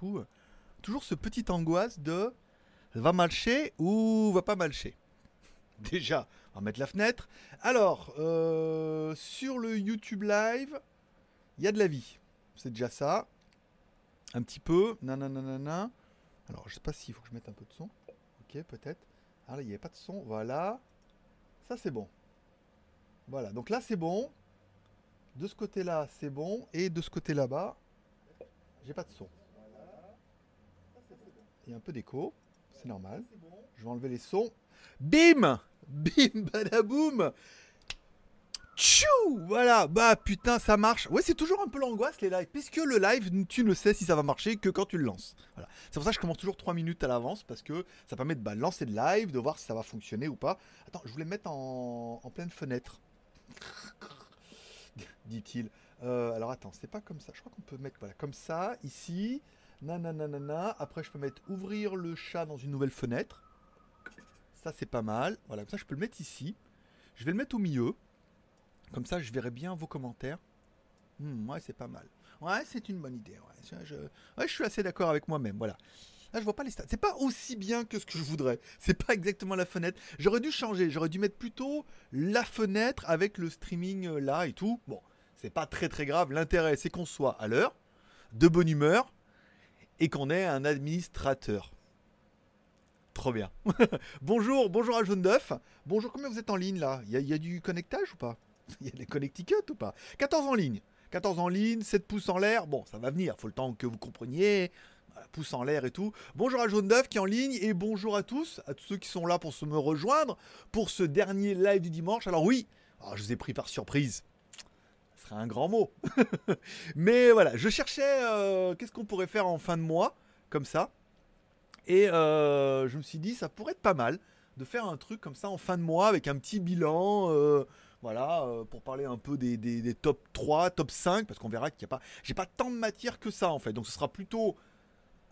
tout. Toujours ce petit angoisse de va marcher ou va pas marcher. Déjà, on va mettre la fenêtre. Alors, euh, sur le YouTube Live, il y a de la vie. C'est déjà ça. Un petit peu. Nanana. Alors, je sais pas s'il faut que je mette un peu de son. Ok, peut-être. Ah là, il n'y avait pas de son. Voilà. Ça, c'est bon. Voilà. Donc là, c'est bon. De ce côté-là, c'est bon. Et de ce côté là-bas, j'ai pas de son. Un peu d'écho. C'est normal. Je vais enlever les sons. Bim Bim Badaboum Tchou Voilà, bah putain, ça marche. Ouais, c'est toujours un peu l'angoisse les lives, puisque le live, tu ne sais si ça va marcher que quand tu le lances. Voilà. C'est pour ça que je commence toujours 3 minutes à l'avance, parce que ça permet de bah, lancer le live, de voir si ça va fonctionner ou pas. Attends, je voulais mettre en, en pleine fenêtre. Dit-il. Euh, alors attends, c'est pas comme ça. Je crois qu'on peut mettre voilà, comme ça, ici. Nanana. Après, je peux mettre ouvrir le chat dans une nouvelle fenêtre. Ça, c'est pas mal. Voilà, comme ça, je peux le mettre ici. Je vais le mettre au milieu. Comme ça, je verrai bien vos commentaires. Hmm, ouais, c'est pas mal. Ouais, c'est une bonne idée. Ouais, je, je suis assez d'accord avec moi-même. Voilà. Là, je vois pas les stats. C'est pas aussi bien que ce que je voudrais. C'est pas exactement la fenêtre. J'aurais dû changer. J'aurais dû mettre plutôt la fenêtre avec le streaming euh, là et tout. Bon, c'est pas très très grave. L'intérêt, c'est qu'on soit à l'heure, de bonne humeur et qu'on ait un administrateur. Trop bien. bonjour, bonjour à Jaune d'œuf. Bonjour, combien vous êtes en ligne là? Il y, a du connectage ou pas? Il y a des connecticut ou pas? 14 en ligne. 14 en ligne, 7 pouces en l'air. Bon, ça va venir, faut le temps que vous compreniez. Pouces en l'air et tout. Bonjour à Jaune d'œuf qui est en ligne et bonjour à tous, à tous ceux qui sont là pour se me rejoindre pour ce dernier live du dimanche. Alors oui, oh, je vous ai pris par surprise. Un grand mot. Mais voilà, je cherchais euh, qu'est-ce qu'on pourrait faire en fin de mois, comme ça. Et euh, je me suis dit, ça pourrait être pas mal de faire un truc comme ça en fin de mois avec un petit bilan. Euh, voilà, pour parler un peu des, des, top 3, top 5, parce qu'on verra qu'il n'y a pas. J'ai pas tant de matière que ça en fait. Donc ce sera plutôt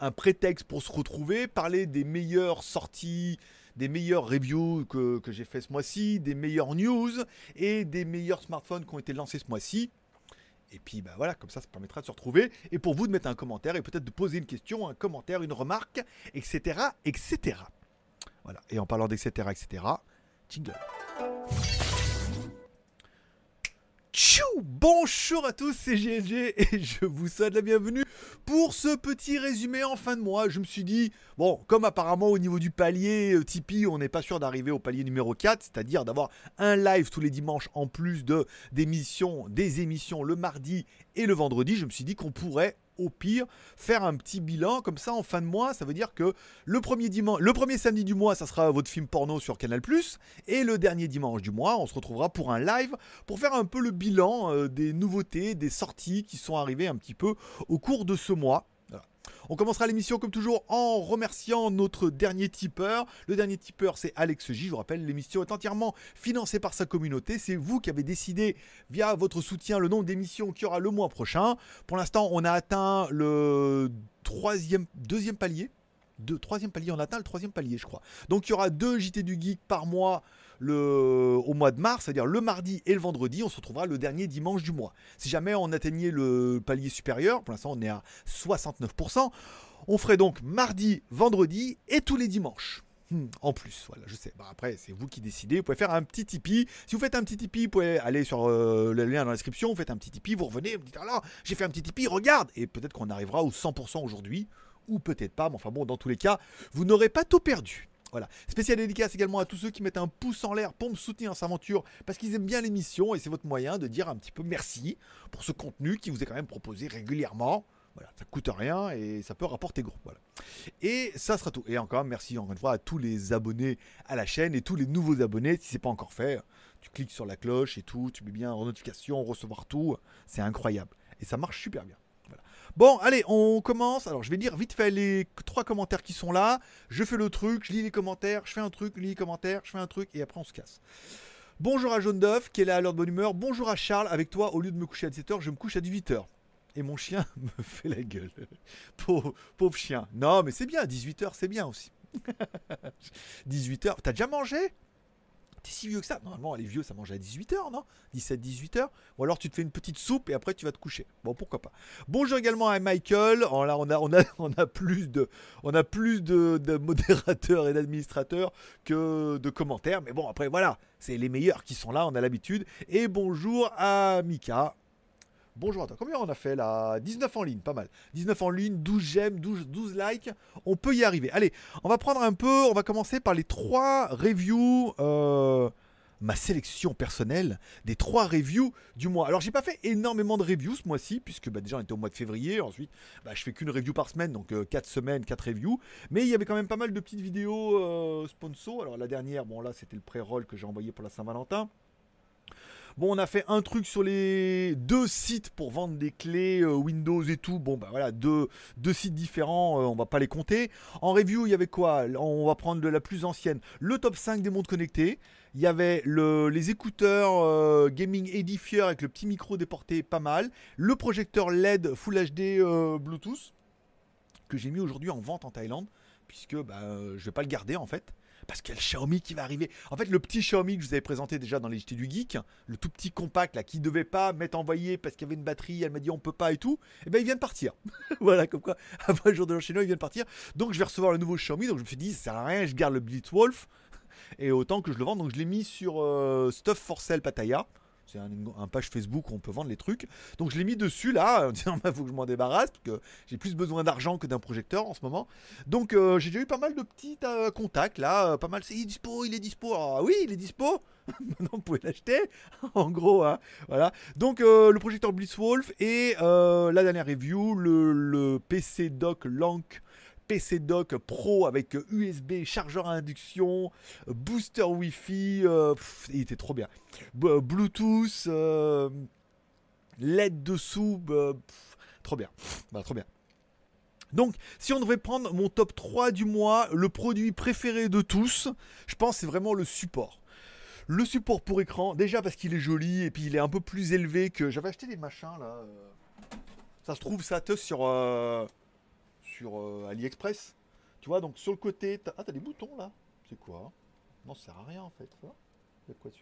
un prétexte pour se retrouver, parler des meilleures sorties, des meilleures reviews que, que j'ai fait ce mois-ci, des meilleures news et des meilleurs smartphones qui ont été lancés ce mois-ci. Et puis bah voilà, comme ça, ça permettra de se retrouver. Et pour vous de mettre un commentaire et peut-être de poser une question, un commentaire, une remarque, etc. etc. Voilà. Et en parlant d'etc. etc. Jingle. Tchou Bonjour à tous, c'est GLG et je vous souhaite la bienvenue pour ce petit résumé en fin de mois. Je me suis dit, bon, comme apparemment au niveau du palier euh, Tipeee, on n'est pas sûr d'arriver au palier numéro 4, c'est-à-dire d'avoir un live tous les dimanches en plus de des, des émissions le mardi et le vendredi, je me suis dit qu'on pourrait au pire faire un petit bilan comme ça en fin de mois. Ça veut dire que le premier, dimanche, samedi du mois, ça sera votre film porno sur Canal +, et le dernier dimanche du mois, on se retrouvera pour un live pour faire un peu le bilan euh, des nouveautés, des sorties qui sont arrivées un petit peu au cours de ce mois. On commencera l'émission comme toujours en remerciant notre dernier tipeur. Le dernier tipeur c'est Alex J. Je vous rappelle, l'émission est entièrement financée par sa communauté. C'est vous qui avez décidé via votre soutien le nombre d'émissions qu'il y aura le mois prochain. Pour l'instant, on a atteint le troisième, deuxième palier. Deux, palier, on a atteint le troisième palier, je crois. Donc il y aura deux JT du Geek par mois le, au mois de mars, c'est-à-dire le mardi et le vendredi. On se retrouvera le dernier dimanche du mois. Si jamais on atteignait le palier supérieur, pour l'instant on est à 69%, on ferait donc mardi, vendredi et tous les dimanches. Hmm, en plus, voilà, je sais. Bah, après, c'est vous qui décidez. Vous pouvez faire un petit Tipeee. Si vous faites un petit Tipeee, vous pouvez aller sur euh, le lien dans la description. Vous faites un petit Tipeee, vous revenez, vous dites alors, j'ai fait un petit Tipeee, regarde Et peut-être qu'on arrivera au 100% aujourd'hui, ou peut-être pas. Mais enfin bon, dans tous les cas, vous n'aurez pas tout perdu. Voilà. Spécial dédicace également à tous ceux qui mettent un pouce en l'air pour me soutenir dans cette aventure parce qu'ils aiment bien l'émission et c'est votre moyen de dire un petit peu merci pour ce contenu qui vous est quand même proposé régulièrement. Voilà, ça coûte rien et ça peut rapporter gros. Voilà. Et ça sera tout. Et encore merci encore une fois à tous les abonnés à la chaîne et tous les nouveaux abonnés. Si c'est pas encore fait, tu cliques sur la cloche et tout, tu mets bien en notification, recevoir tout. C'est incroyable. Et ça marche super bien. Bon, allez, on commence. Alors, je vais dire vite fait les trois commentaires qui sont là. Je fais le truc, je lis les commentaires, je fais un truc, je lis les commentaires, je fais un truc et après on se casse. Bonjour à Jaune d'œuf qui est là à l'heure de bonne humeur. Bonjour à Charles. Avec toi, au lieu de me coucher à 17h, je me couche à 18h. Et mon chien me fait la gueule. pauvre, pauvre chien. Non, mais c'est bien, 18h, c'est bien aussi. 18h. T'as déjà mangé? T'es si vieux que ça Normalement, les vieux, ça mange à 18h, non? 17-18h Ou alors tu te fais une petite soupe et après tu vas te coucher. Bon, pourquoi pas. Bonjour également à Michael. Oh, là, on a, plus de, on a plus de modérateurs et d'administrateurs que de commentaires. Mais bon, après, voilà. C'est les meilleurs qui sont là, on a l'habitude. Et bonjour à Mika. Bonjour à toi. Combien on a fait là 19 en ligne, pas mal. 19 en ligne, 12 j'aime, 12, 12 likes. On peut y arriver. Allez, on va prendre un peu. On va commencer par les trois reviews. Euh, ma sélection personnelle des trois reviews du mois. Alors j'ai pas fait énormément de reviews ce mois-ci, puisque bah, déjà on était au mois de février, ensuite bah, je fais qu'une review par semaine, donc 4 euh, semaines, 4 reviews. Mais il y avait quand même pas mal de petites vidéos euh. Alors la dernière, bon là c'était le pré-roll que j'ai envoyé pour la Saint-Valentin. Bon, on a fait un truc sur les deux sites pour vendre des clés euh, Windows et tout. Bon, bah voilà, deux, sites différents, euh, on va pas les compter. En review, il y avait quoi? On va prendre la plus ancienne. Le top 5 des montres connectées. Il y avait le, les écouteurs euh, gaming Edifier avec le petit micro déporté, pas mal. Le projecteur LED Full HD Bluetooth que j'ai mis aujourd'hui en vente en Thaïlande puisque bah, je vais pas le garder en fait parce qu'il y a le Xiaomi qui va arriver. En fait, le petit Xiaomi que je vous avais présenté déjà dans les JT du Geek, le tout petit compact là, qui devait pas m'être envoyé parce qu'il y avait une batterie, elle m'a dit on peut pas et tout, et eh ben il vient de partir. voilà, comme quoi, après le jour de l'enchaînement, il vient de partir. Donc je vais recevoir le nouveau Xiaomi, donc je me suis dit, ça sert à rien, je garde le Blitzwolf, et autant que je le vende, donc je l'ai mis sur euh, Stuff for Sale Pataya. C'est un, page Facebook où on peut vendre les trucs. Donc je l'ai mis dessus là, en disant bah, faut que je m'en débarrasse, parce que j'ai plus besoin d'argent que d'un projecteur en ce moment. Donc euh, j'ai déjà eu pas mal de petits euh, contacts là, euh, pas mal, c'est il est dispo, il est dispo. Ah oui, il est dispo. Maintenant vous pouvez l'acheter, en gros. Hein, voilà. Donc le projecteur Blitzwolf et la dernière review, le, le PC Dock Lank PC Dock Pro avec USB, chargeur à induction, booster Wi-Fi, euh, il était trop bien. Bluetooth, euh, LED dessous, trop bien, bah, trop bien. Donc, si on devait prendre mon top 3 du mois, le produit préféré de tous, je pense c'est vraiment le support. Le support pour écran, déjà parce qu'il est joli et puis il est un peu plus élevé que. J'avais acheté des machins là. Euh, ça se trouve, ça te sur euh, AliExpress. Tu vois, donc sur le côté, ah, t'as des boutons là. C'est quoi? Non, ça sert à rien en fait.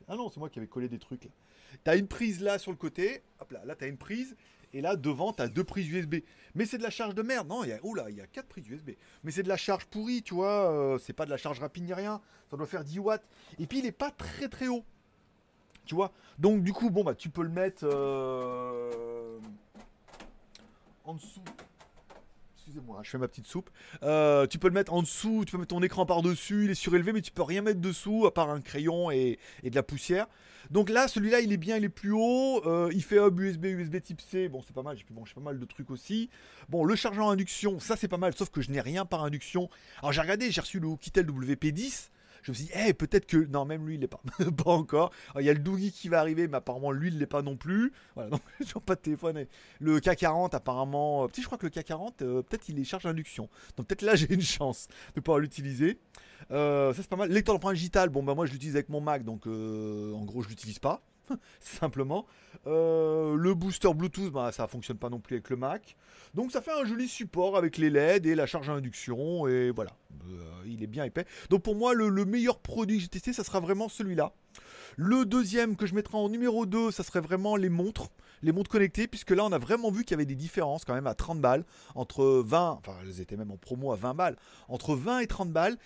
ah non, c'est moi qui avais collé des trucs là. T'as une prise là sur le côté. Hop là, là t'as une prise. Et là devant, t'as deux prises USB. Mais c'est de la charge de merde. Non, il y a, là, il y a quatre prises USB. Mais c'est de la charge pourrie, tu vois. Euh, c'est pas de la charge rapide ni rien. Ça doit faire 10 watts. Et puis il est pas très très haut. Tu vois? Donc du coup, bon bah tu peux le mettre euh, en dessous excusez-moi, je fais ma petite soupe. Euh, tu peux le mettre en dessous, tu peux mettre ton écran par-dessus, il est surélevé, mais tu peux rien mettre dessous à part un crayon et, de la poussière. Donc là, celui-là, il est bien, il est plus haut. Euh, il fait hub USB, USB type C. Bon, c'est pas mal. J'ai bon, pas mal de trucs aussi. Bon, le chargeur induction, ça c'est pas mal, sauf que je n'ai rien par induction. Alors j'ai regardé, j'ai reçu le Kitel WP10 je me suis dit, hey, peut-être que. Non, même lui, il l'est pas. pas encore. Il y a le Doogie qui va arriver, mais apparemment, lui, il l'est pas non plus. Voilà, donc, j'ai pas de téléphone. Le K40, apparemment. Euh, petit, je crois que le K40, euh, peut-être il est charge d'induction. Donc, peut-être là, j'ai une chance de pouvoir l'utiliser. Euh, ça, c'est pas mal. Lecteur d'empreinte digital, bon, bah, moi, je l'utilise avec mon Mac, donc en gros, je l'utilise pas. simplement. le booster Bluetooth, bah, ça fonctionne pas non plus avec le Mac. Donc ça fait un joli support avec les LED et la charge à induction. Et voilà, il est bien épais. Donc pour moi, le, meilleur produit que j'ai testé, ça sera vraiment celui-là. Le deuxième que je mettrai en numéro 2, ça serait vraiment les montres. Les montres connectées, puisque là on a vraiment vu qu'il y avait des différences quand même à 30 balles. Entre 20, enfin elles étaient même en promo à 20 balles. Entre 20 et 30 balles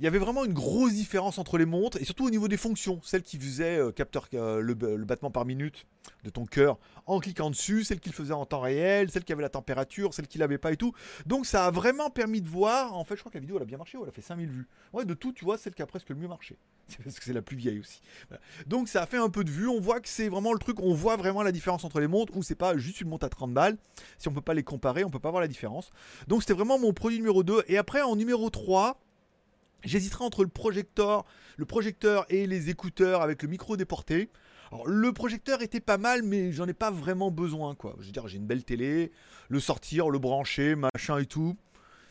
il y avait vraiment une grosse différence entre les montres et surtout au niveau des fonctions. Celle qui faisait euh, capteur euh, le, battement par minute de ton cœur en cliquant dessus, celle qui le faisait en temps réel, celle qui avait la température, celle qui l'avait pas et tout. Donc ça a vraiment permis de voir. En fait, je crois que la vidéo a bien marché, elle a fait 5000 vues. Ouais, de tout, tu vois, celle qui a presque le mieux marché. C'est parce que c'est la plus vieille aussi. Donc ça a fait un peu de vues. On voit que c'est vraiment le truc, on voit vraiment la différence entre les montres ou c'est pas juste une montre à 30 balles. Si on peut pas les comparer, on peut pas voir la différence. Donc c'était vraiment mon produit numéro 2. Et après en numéro 3, J'hésiterai entre le projecteur, le projecteur et les écouteurs avec le micro déporté. Alors, le projecteur était pas mal, mais j'en ai pas vraiment besoin, quoi. Je veux j'ai une belle télé, le sortir, le brancher, machin et tout.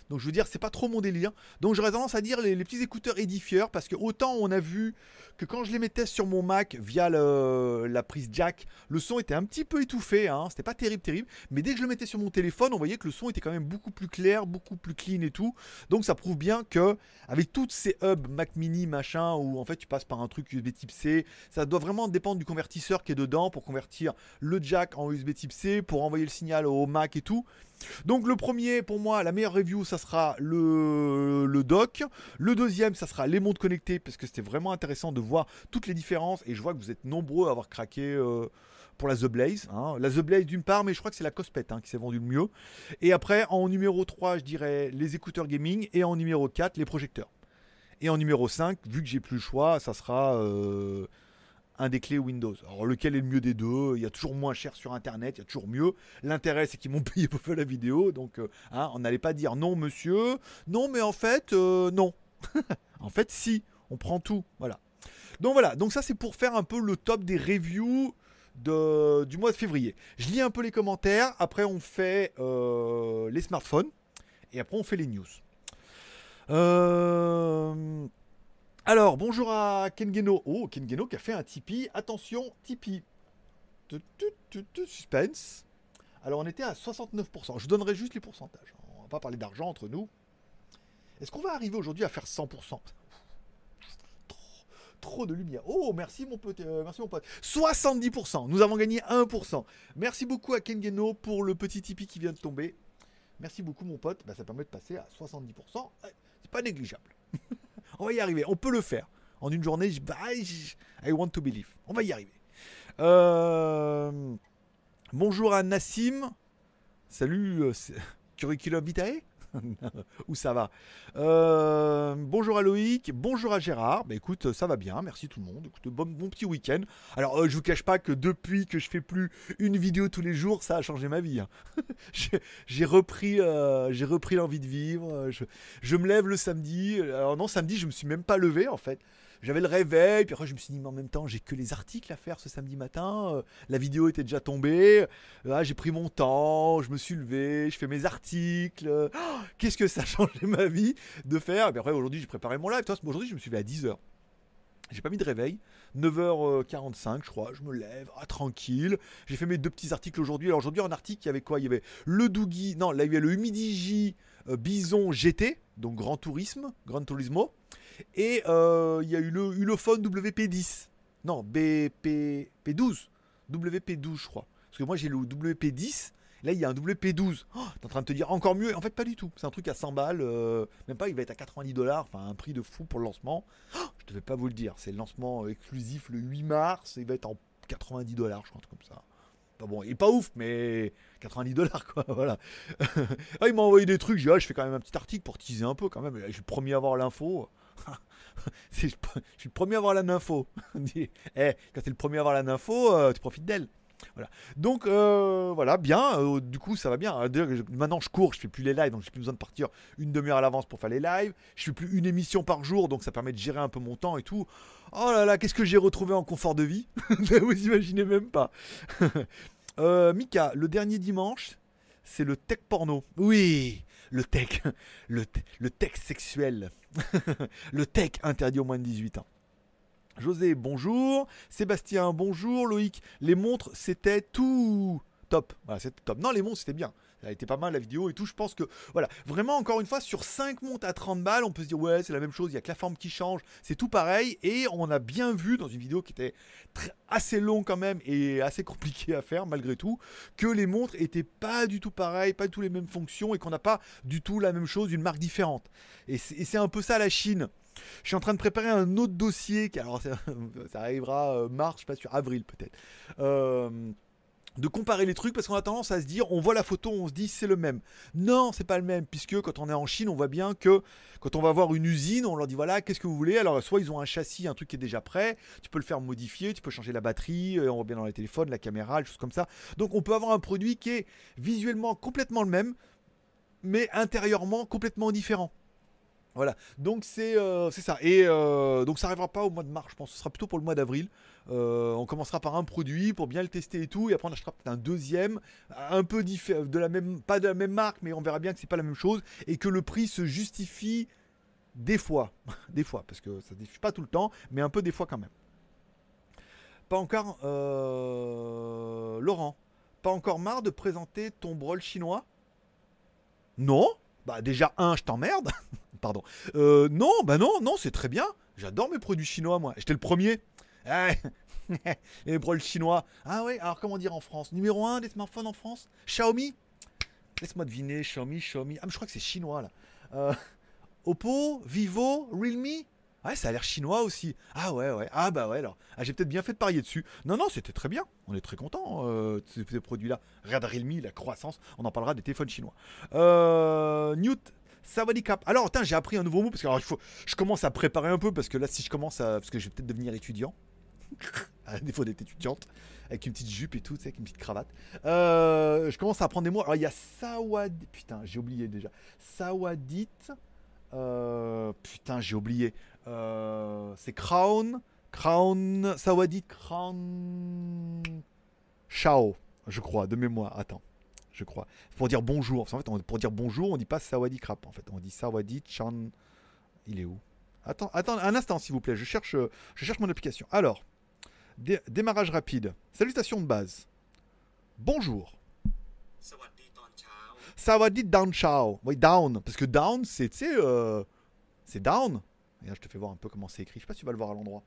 Donc je veux dire, c'est pas trop mon délire. Donc j'aurais tendance à dire les, petits écouteurs édifieurs parce que autant on a vu que quand je les mettais sur mon Mac via la prise jack, le son était un petit peu étouffé, hein, c'était pas terrible, terrible. Mais dès que je le mettais sur mon téléphone, on voyait que le son était quand même beaucoup plus clair, beaucoup plus clean et tout. Donc ça prouve bien que avec toutes ces hubs Mac Mini machin où en fait tu passes par un truc USB Type C, ça doit vraiment dépendre du convertisseur qui est dedans pour convertir le jack en USB Type C pour envoyer le signal au Mac et tout. Donc le premier, pour moi, la meilleure review, ça sera le, le dock. Le deuxième, ça sera les montres connectées, parce que c'était vraiment intéressant de voir toutes les différences. Et je vois que vous êtes nombreux à avoir craqué euh, pour la The Blaze. Hein. La The Blaze d'une part, mais je crois que c'est la Cospet hein, qui s'est vendue le mieux. Et après, en numéro 3, je dirais les écouteurs gaming. Et en numéro 4, les projecteurs. Et en numéro 5, vu que j'ai plus le choix, ça sera... Euh, un des clés Windows. Alors lequel est le mieux des deux? Il y a toujours moins cher sur Internet, il y a toujours mieux. L'intérêt c'est qu'ils m'ont payé pour faire la vidéo, donc euh, hein, on n'allait pas dire non monsieur, non mais en fait euh, non. en fait si, on prend tout, voilà. Donc voilà, donc ça c'est pour faire un peu le top des reviews de, du mois de février. Je lis un peu les commentaires, après on fait euh, les smartphones, et après on fait les news. Alors, bonjour à Kengeno. Oh, Kengeno qui a fait un Tipeee. Attention, Tipeee. Suspense. Alors, on était à 69%. Je donnerai juste les pourcentages. On va pas parler d'argent entre nous. Est-ce qu'on va arriver aujourd'hui à faire 100% trop, de lumière. Oh, merci mon pote. Euh, merci mon pote. 70%. Nous avons gagné 1%. Merci beaucoup à Kengeno pour le petit Tipeee qui vient de tomber. Merci beaucoup mon pote. Bah, ça permet de passer à 70%. C'est pas négligeable. On va y arriver. On peut le faire. En une journée, je, I want to believe. On va y arriver. Euh, bonjour à Nassim. Salut, euh, Curriculum Vitae? Où ça va euh, Bonjour à Loïc, bonjour à Gérard. Bah écoute, ça va bien, merci tout le monde. Bon, petit week-end. Alors, euh, je vous cache pas que depuis que je fais plus une vidéo tous les jours, ça a changé ma vie. Hein. j'ai repris, euh, j'ai repris l'envie de vivre. Je, je, me lève le samedi. Alors non, samedi, je me suis même pas levé en fait j'avais le réveil, puis après je me suis dit, mais en même temps, j'ai que les articles à faire ce samedi matin. Euh, la vidéo était déjà tombée. Là, j'ai pris mon temps, je me suis levé, je fais mes articles. Oh, qu'est-ce que ça a changé ma vie de faire? Et puis après, aujourd'hui, j'ai préparé mon live. Aujourd'hui, je me suis levé à 10h. J'ai pas mis de réveil. 9h45, je crois. Je me lève, ah, tranquille. J'ai fait mes deux petits articles aujourd'hui. Alors aujourd'hui, en article, il y avait quoi? Il y avait le Doogie, non, là, il y avait le Humidigi euh, Bison GT, donc Grand Tourisme, Grand Turismo. Et euh, il y a eu le Ulefone WP10. Non, BP, P12. WP12, je crois. Parce que moi, j'ai le WP10. Là, il y a un WP12. Oh, T'es en train de te dire encore mieux. En fait, pas du tout. C'est un truc à 100 balles. Euh, même pas, il va être à 90 dollars. Enfin, un prix de fou pour le lancement. Oh, je devais pas vous le dire. C'est le lancement exclusif le 8 mars. Il va être en 90 dollars, je crois, comme ça. Pas bon, il est pas ouf, mais 90 dollars, quoi. Voilà. ah, il m'a envoyé des trucs. J'ai ah, je fais quand même un petit article pour teaser un peu, quand même. Le premier à avoir l'info. je suis le premier à avoir la nympho. eh, quand t'es le premier à avoir la nympho, euh, tu profites d'elle. Donc euh, voilà, bien. Euh, du coup, ça va bien. Maintenant, je cours, je fais plus les lives, donc j'ai plus besoin de partir une demi-heure à l'avance pour faire les lives. Je fais plus une émission par jour, donc ça permet de gérer un peu mon temps et tout. Oh là là, qu'est-ce que j'ai retrouvé en confort de vie? Vous imaginez même pas. Mika, le dernier dimanche, c'est le tech porno. Oui, le tech, le, le tech sexuel, le tech interdit au moins de 18 ans. José, bonjour. Sébastien, bonjour. Loïc, les montres, c'était tout top. Voilà, c'était top. Non, les montres, c'était bien. A été pas mal la vidéo et tout. Je pense que, voilà, vraiment, encore une fois, sur 5 montres à 30 balles, on peut se dire, ouais, c'est la même chose, il y a que la forme qui change, c'est tout pareil. Et on a bien vu dans une vidéo qui était assez longue quand même et assez compliquée à faire malgré tout, que les montres étaient pas du tout pareilles, pas du tout les mêmes fonctions et qu'on n'a pas du tout la même chose d'une marque différente. Et c'est un peu ça la Chine. Je suis en train de préparer un autre dossier, qui, alors ça, arrivera euh, mars, je sais pas sur avril peut-être. Euh, de comparer les trucs parce qu'on a tendance à se dire on voit la photo on se dit c'est le même non c'est pas le même puisque quand on est en Chine on voit bien que quand on va voir une usine on leur dit voilà qu'est-ce que vous voulez? Alors soit ils ont un châssis un truc qui est déjà prêt tu peux le faire modifier tu peux changer la batterie euh, on voit bien dans les téléphones la caméra des choses comme ça donc on peut avoir un produit qui est visuellement complètement le même mais intérieurement complètement différent voilà, donc c'est euh, ça. Et euh, donc ça arrivera pas au mois de mars, je pense. Ce sera plutôt pour le mois d'avril. Euh, on commencera par un produit pour bien le tester et tout, et après on achètera peut-être un deuxième, un peu différent, de la même, pas de la même marque, mais on verra bien que c'est pas la même chose et que le prix se justifie des fois, des fois, parce que ça ne justifie pas tout le temps, mais un peu des fois quand même. Pas encore, euh, Laurent, pas encore marre de présenter ton brol chinois? Non, bah déjà un, je t'emmerde. Pardon. Euh, non, bah non, non, c'est très bien. J'adore mes produits chinois, moi. J'étais le premier. les brols chinois. Ah ouais, alors comment dire en France? Numéro 1 des smartphones en France? Xiaomi? Laisse-moi deviner, Xiaomi, Xiaomi. Ah, mais je crois que c'est chinois là. Euh, Oppo, Vivo, Realme? Ouais, ça a l'air chinois aussi. Ah ouais, ouais. Ah bah ouais, alors. Ah, j'ai peut-être bien fait de parier dessus. Non, non, c'était très bien. On est très content euh, de ces, produits-là. Regarde Realme, la croissance. On en parlera des téléphones chinois. Euh, Newt, Sawadikap. Alors, j'ai appris un nouveau mot parce que il faut, je commence à préparer un peu parce que là, si je commence à. Parce que je vais peut-être devenir étudiant. à défaut d'être étudiante. Avec une petite jupe et tout, avec une petite cravate. Euh, je commence à apprendre des mots. Alors, il y a Sawadit. Putain, j'ai oublié déjà. Sawadit. Euh, putain, j'ai oublié. Euh, c'est Crown. Crown. Sawadit Crown. Chao, je crois, de mémoire. Attends je crois. Pour dire bonjour. En fait, pour dire bonjour, on dit pas Sawadi Krap. En fait, on dit Sawadi Chan. Il est où? Attends, attends un instant, s'il vous plaît. Je cherche, je cherche mon application. Alors, démarrage rapide. Salutations de base. Bonjour. Sawadi Down Chao. Oui, down. Parce que down, c'est, euh, c'est down. Et je te fais voir un peu comment c'est écrit. Je sais pas si tu vas le voir à l'endroit.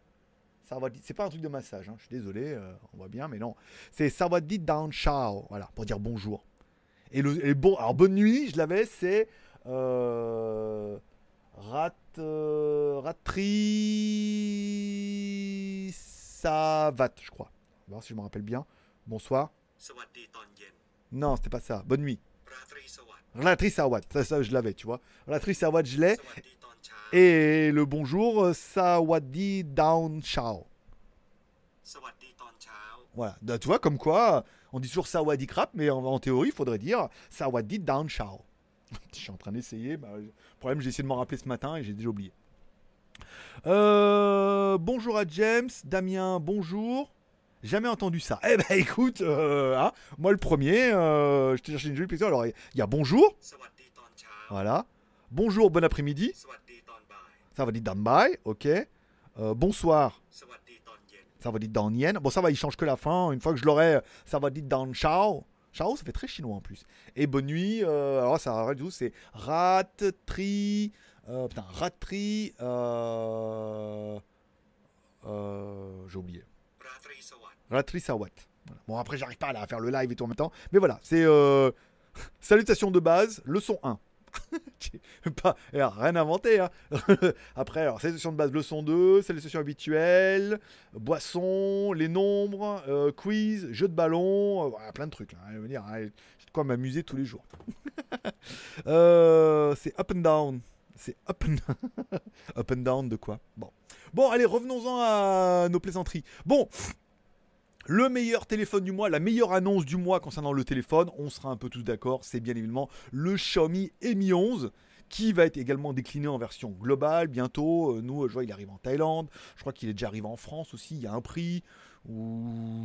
C'est pas un truc de massage, hein. je suis désolé, euh, on voit bien, mais non. C'est Sawadi Down Chao, voilà, pour dire bonjour. Et le bon, alors bonne nuit, je l'avais, c'est euh, Rat, euh, Ratri Savat, je crois. On voir si je me rappelle bien. Bonsoir. Non, c'était pas ça. Bonne nuit. Ratri Sawat, ça, ça je l'avais, tu vois. Ratri Sawat, je l'ai. Et le bonjour, euh, Sawadi Down Chao. Voilà, tu vois, comme quoi, on dit toujours Sawadi Crap, mais en, théorie, il faudrait dire Sawadi Down Chao. Je suis en train d'essayer. Bah, le problème, j'ai essayé de m'en rappeler ce matin et j'ai déjà oublié. Euh, bonjour à James. Damien, bonjour. Jamais entendu ça. Eh ben écoute, euh, hein, moi le premier, euh, je t'ai cherché une jolie picture. Alors il y a bonjour. Voilà. Bonjour, bon après-midi. Ça va dire Dambai, ok. bonsoir. Ça va dire dans Nien. Bon, ça va, il change que la fin. Une fois que je l'aurai, ça va dire dans Chao. Chao, ça fait très chinois en plus. Et bonne nuit, alors ça, c'est rat, tri. Euh, putain, ratri. Euh, euh, J'ai oublié. Ratri Sawat. Bon, après, j'arrive pas à faire le live et tout en même temps. Mais voilà, c'est. Salutation de base, leçon 1. pas, rien inventé. Hein. Après, alors, sélection de base, leçon 2, sélection habituelle, boisson, les nombres, quiz, jeu de ballon, euh, voilà, plein de trucs. Là, hein, dire, hein, j'ai de quoi m'amuser tous les jours. C'est up and down. C'est up and... down de quoi Bon. Bon, allez, revenons-en à nos plaisanteries. Bon, le meilleur téléphone du mois, la meilleure annonce du mois concernant le téléphone, on sera un peu tous d'accord, c'est bien évidemment le Xiaomi Mi 11 qui va être également décliné en version globale bientôt. Euh, nous, je vois, il arrive en Thaïlande, je crois qu'il est déjà arrivé en France aussi, il y a un prix ou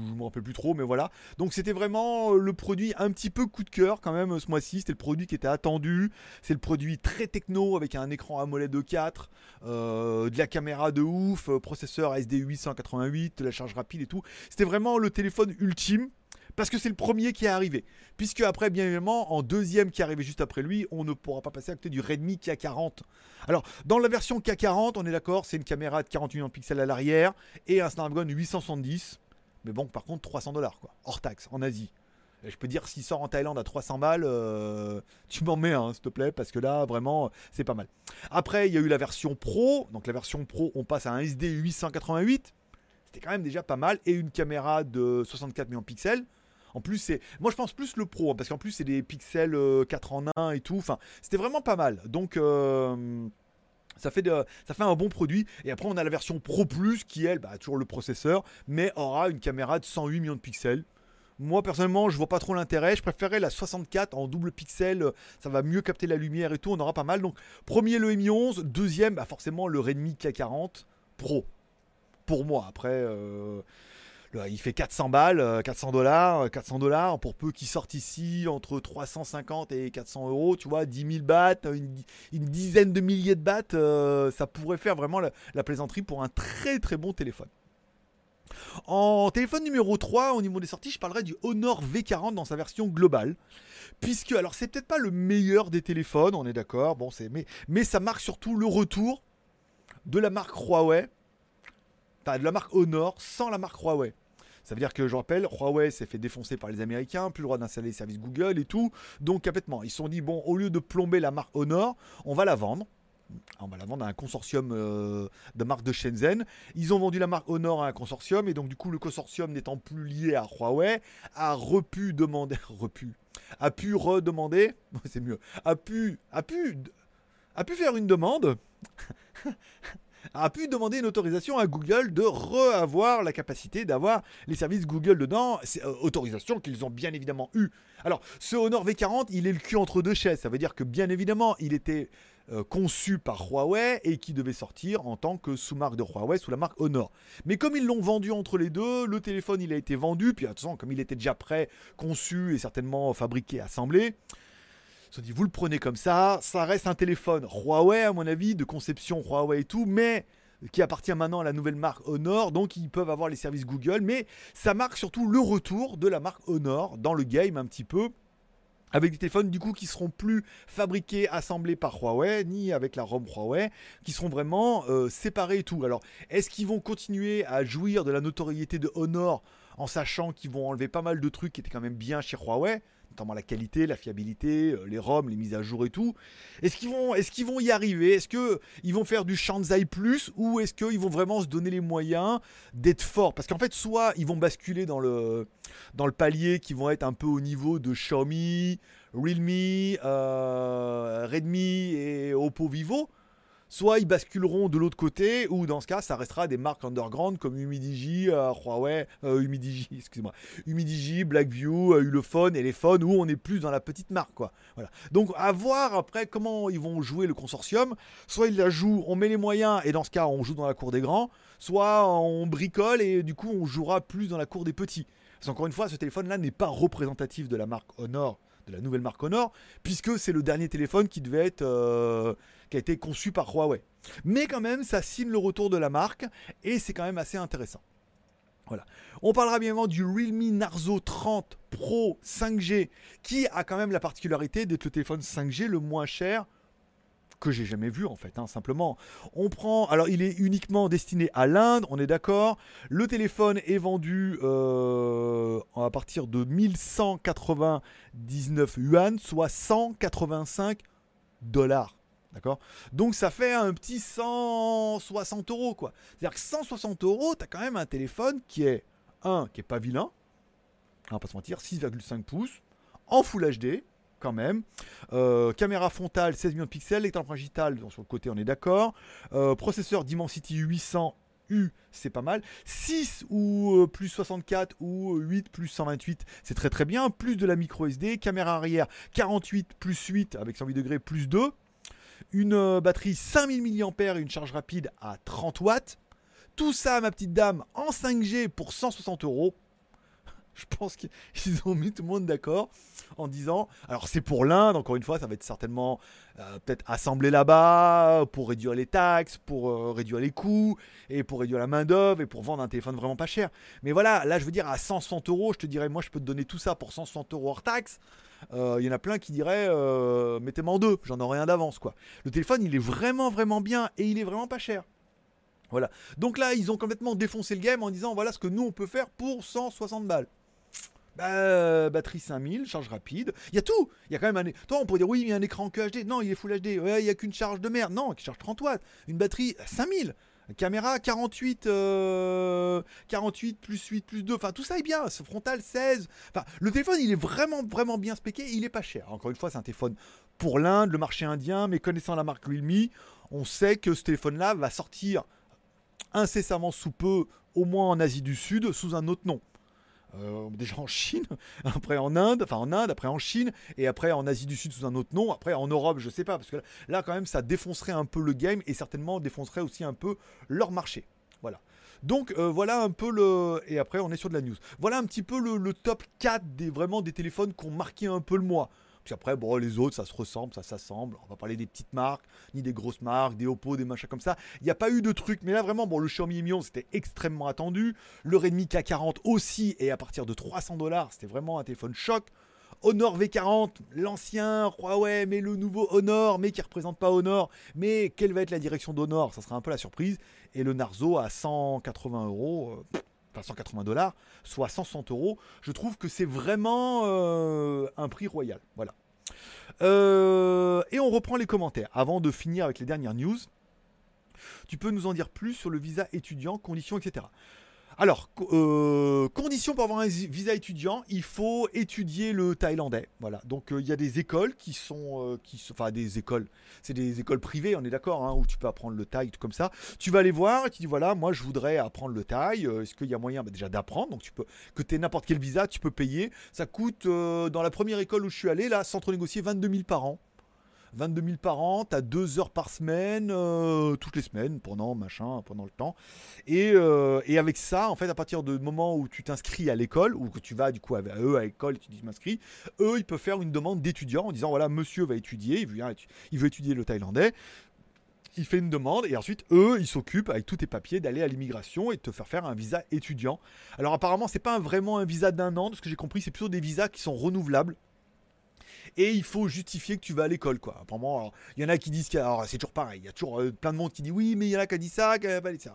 je me rappelle plus trop, mais voilà. Donc c'était vraiment euh, le produit un petit peu coup de cœur quand même ce mois-ci. C'était le produit qui était attendu. C'est le produit très techno avec un écran AMOLED de 4, euh, de la caméra de ouf, euh, processeur SD 888, de la charge rapide et tout. C'était vraiment le téléphone ultime parce que c'est le premier qui est arrivé. Puisque après, bien évidemment, en deuxième qui est arrivé juste après lui, on ne pourra pas passer à côté du Redmi K40. Alors, dans la version K40, on est d'accord, c'est une caméra de 48 millions de pixels à l'arrière et un Snapdragon 870. Mais bon, par contre, 300 dollars, quoi, hors taxe, en Asie. Et je peux dire, s'il sort en Thaïlande à 300 balles, euh, tu m'en mets un, s'il te plaît, parce que là, vraiment, c'est pas mal. Après, il y a eu la version Pro. Donc, la version Pro, on passe à un SD 888. C'était quand même déjà pas mal. Et une caméra de 64 millions de pixels. En plus, c'est. Moi, je pense plus le pro, hein, parce qu'en plus, c'est des pixels 4 euh, en 1 et tout. Enfin, c'était vraiment pas mal. Donc. Euh, ça fait, ça fait un bon produit. Et après, on a la version Pro Plus qui, elle, bah, toujours le processeur, mais aura une caméra de 108 millions de pixels. Moi, personnellement, je vois pas trop l'intérêt. Je préférerais la 64 en double pixel. Ça va mieux capter la lumière et tout. On aura pas mal. Donc, premier le Mi 11. Deuxième, bah, forcément, le Redmi K40 Pro. pour moi. Après, euh, il fait 400 balles, 400 dollars, 400 dollars pour peu qu'il sorte ici entre 350 et 400 euros, tu vois, 10 000 bahts, une, dizaine de milliers de bahts, ça pourrait faire vraiment la plaisanterie pour un très très bon téléphone. En téléphone numéro 3, au niveau des sorties, je parlerai du Honor V40 dans sa version globale. Puisque, alors c'est peut-être pas le meilleur des téléphones, on est d'accord, bon, c'est, mais, mais ça marque surtout le retour de la marque Huawei, de la marque Honor sans la marque Huawei. Ça veut dire que, je rappelle, Huawei s'est fait défoncer par les Américains, plus le droit d'installer les services Google et tout. Donc, complètement, ils se sont dit, bon, au lieu de plomber la marque Honor, on va la vendre. On va la vendre à un consortium euh, de marque de Shenzhen. Ils ont vendu la marque Honor à un consortium et donc du coup le consortium n'étant plus lié à Huawei a repu demander, repu, a pu redemander, c'est mieux, a pu, a pu, a pu faire une demande. a pu demander une autorisation à Google de re-avoir la capacité d'avoir les services Google dedans. Euh, autorisation qu'ils ont bien évidemment eu. Alors, ce Honor V40, il est le cul entre deux chaises. Ça veut dire que bien évidemment, il était euh, conçu par Huawei et qui devait sortir en tant que sous-marque de Huawei sous la marque Honor. Mais comme ils l'ont vendu entre les deux, le téléphone il a été vendu, puis attention, comme il était déjà prêt, conçu et certainement fabriqué, assemblé, ils se sont dit vous le prenez comme ça, ça reste un téléphone Huawei à mon avis, de conception Huawei et tout, mais qui appartient maintenant à la nouvelle marque Honor, donc ils peuvent avoir les services Google, mais ça marque surtout le retour de la marque Honor dans le game un petit peu avec des téléphones du coup qui seront plus fabriqués, assemblés par Huawei, ni avec la ROM Huawei, qui seront vraiment euh, séparés et tout. Alors, est-ce qu'ils vont continuer à jouir de la notoriété de Honor en sachant qu'ils vont enlever pas mal de trucs qui étaient quand même bien chez Huawei? Notamment la qualité, la fiabilité, euh, les ROM, les mises à jour et tout. Est-ce qu'ils vont, est qu'ils vont y arriver? Est-ce qu'ils vont faire du Shanzai Plus ou est-ce qu'ils vont vraiment se donner les moyens d'être forts? Parce qu'en fait, soit ils vont basculer dans le, dans le palier qui vont être un peu au niveau de Xiaomi, Realme, euh, Redmi et Oppo Vivo soit ils basculeront de l'autre côté, ou dans ce cas, ça restera des marques underground comme Humidigi, euh, Huawei, euh, Humidigi, excusez-moi, Humidigi, Blackview, euh, Ulefone, Elephone, où on est plus dans la petite marque, quoi. Voilà. Donc, à voir après comment ils vont jouer le consortium. Soit ils la jouent, on met les moyens, et dans ce cas, on joue dans la cour des grands, soit on bricole, et du coup, on jouera plus dans la cour des petits. Parce qu'encore une fois, ce téléphone-là n'est pas représentatif de la marque Honor de la nouvelle marque Honor, puisque c'est le dernier téléphone qui devait être, euh, qui a été conçu par Huawei. Mais quand même, ça signe le retour de la marque et c'est quand même assez intéressant. Voilà. On parlera bien évidemment du Realme Narzo 30 Pro 5G, qui a quand même la particularité d'être le téléphone 5G le moins cher que j'ai jamais vu en fait, hein, simplement. On prend, alors il est uniquement destiné à l'Inde, on est d'accord. Le téléphone est vendu euh, à partir de 1199 yuan, soit 185 dollars. D'accord? Donc ça fait un petit 160 euros quoi. C'est-à-dire que 160 euros, tu as quand même un téléphone qui est, un, qui est pas vilain, on va pas se mentir, 6,5 pouces, en Full HD, quand même. Euh, caméra frontale 16 millions de pixels, lecteur digital sur le côté on est d'accord. Euh, processeur Dimensity 800 U, c'est pas mal. 6 ou euh, plus 64 ou 8 plus 128, c'est très très bien. Plus de la micro SD. Caméra arrière 48 plus 8 avec 108 degrés plus 2. Une batterie 5000 mAh et une charge rapide à 30 watts. Tout ça, ma petite dame, en 5G pour 160 euros je pense qu'ils ont mis tout le monde d'accord en disant alors c'est pour l'Inde, encore une fois, ça va être certainement euh, peut-être assemblé là-bas pour réduire les taxes, pour euh, réduire les coûts et pour réduire la main-d'œuvre et pour vendre un téléphone vraiment pas cher. Mais voilà, là je veux dire à 160 euros, je te dirais moi je peux te donner tout ça pour 160 euros hors taxes. Euh, il y en a plein qui diraient mettez-moi en deux, j'en aurai rien d'avance quoi. Le téléphone il est vraiment vraiment bien et il est vraiment pas cher. Voilà. Donc là, ils ont complètement défoncé le game en disant voilà ce que nous on peut faire pour 160 balles. Bah, batterie 5000, charge rapide. Il y a tout. Il y a quand même un. Toi, on pourrait dire oui, il y a un écran que HD. Non, il est Full HD. il n'y a qu'une charge de merde. Non, qui charge 30 watts. Une batterie 5000. Caméra 48, 48 euh, plus 8 plus 2. Enfin, tout ça est bien. Ce frontal 16. Enfin, le téléphone, il est vraiment, vraiment bien spéqué. Il est pas cher. Encore une fois, c'est un téléphone pour l'Inde, le marché indien. Mais connaissant la marque Realme, on sait que ce téléphone-là va sortir incessamment sous peu, au moins en Asie du Sud, sous un autre nom. Euh, déjà en Chine, après en Inde, enfin en Inde, après en Chine, et après en Asie du Sud sous un autre nom, après en Europe, je sais pas, parce que là quand même ça défoncerait un peu le game et certainement défoncerait aussi un peu leur marché. Voilà. Donc euh, voilà un peu le. Et après, on est sur de la news. Voilà un petit peu le, top 4 des, vraiment des téléphones qui ont marqué un peu le mois. Après, bon, les autres, ça se ressemble, ça s'assemble. On va parler des petites marques, ni des grosses marques, des Oppo, des machins comme ça. Il n'y a pas eu de trucs. Mais là, vraiment, bon, le Xiaomi Mi 11, c'était extrêmement attendu. Le Redmi K40 aussi. Et à partir de 300 dollars, c'était vraiment un téléphone choc. Honor V40, l'ancien Huawei, mais le nouveau Honor, mais qui représente pas Honor. Mais quelle va être la direction d'Honor? Ça sera un peu la surprise. Et le Narzo à 180 euros. Euh, enfin 180 dollars, soit 160 euros. Je trouve que c'est vraiment euh, un prix royal. Voilà. Euh, et on reprend les commentaires avant de finir avec les dernières news. Tu peux nous en dire plus sur le visa étudiant, conditions, etc. Alors, euh, condition pour avoir un visa étudiant, il faut étudier le thaïlandais. Voilà. Donc, euh, il y a des écoles qui sont, euh, qui enfin des écoles, c'est des écoles privées, on est d'accord, hein, où tu peux apprendre le thaï, tout comme ça. Tu vas aller voir et tu dis voilà, moi je voudrais apprendre le thaï. Est-ce qu'il y a moyen bah, déjà d'apprendre? Donc, tu peux que tu aies n'importe quel visa, tu peux payer. Ça coûte dans la première école où je suis allé là, centre négocié 22 000 par an. 22 000 par an, tu as 2 heures par semaine, euh, toutes les semaines, pendant machin, pendant le temps. Euh, et, avec ça, en fait, à partir du moment où tu t'inscris à l'école, ou que tu vas du coup à eux à l'école et tu dis je m'inscris, eux, ils peuvent faire une demande d'étudiant en disant voilà, monsieur va étudier, il veut, il veut étudier le thaïlandais il fait une demande et ensuite eux ils s'occupent avec tous tes papiers d'aller à l'immigration et de te faire faire un visa étudiant. Alors apparemment c'est pas vraiment un visa d'un an, de ce que j'ai compris c'est plutôt des visas qui sont renouvelables et il faut justifier que tu vas à l'école quoi. Apparemment, il y en a qui disent que c'est toujours pareil, il y a toujours euh, plein de monde qui dit oui, mais il y en a qui a dit ça, qui a pas ça.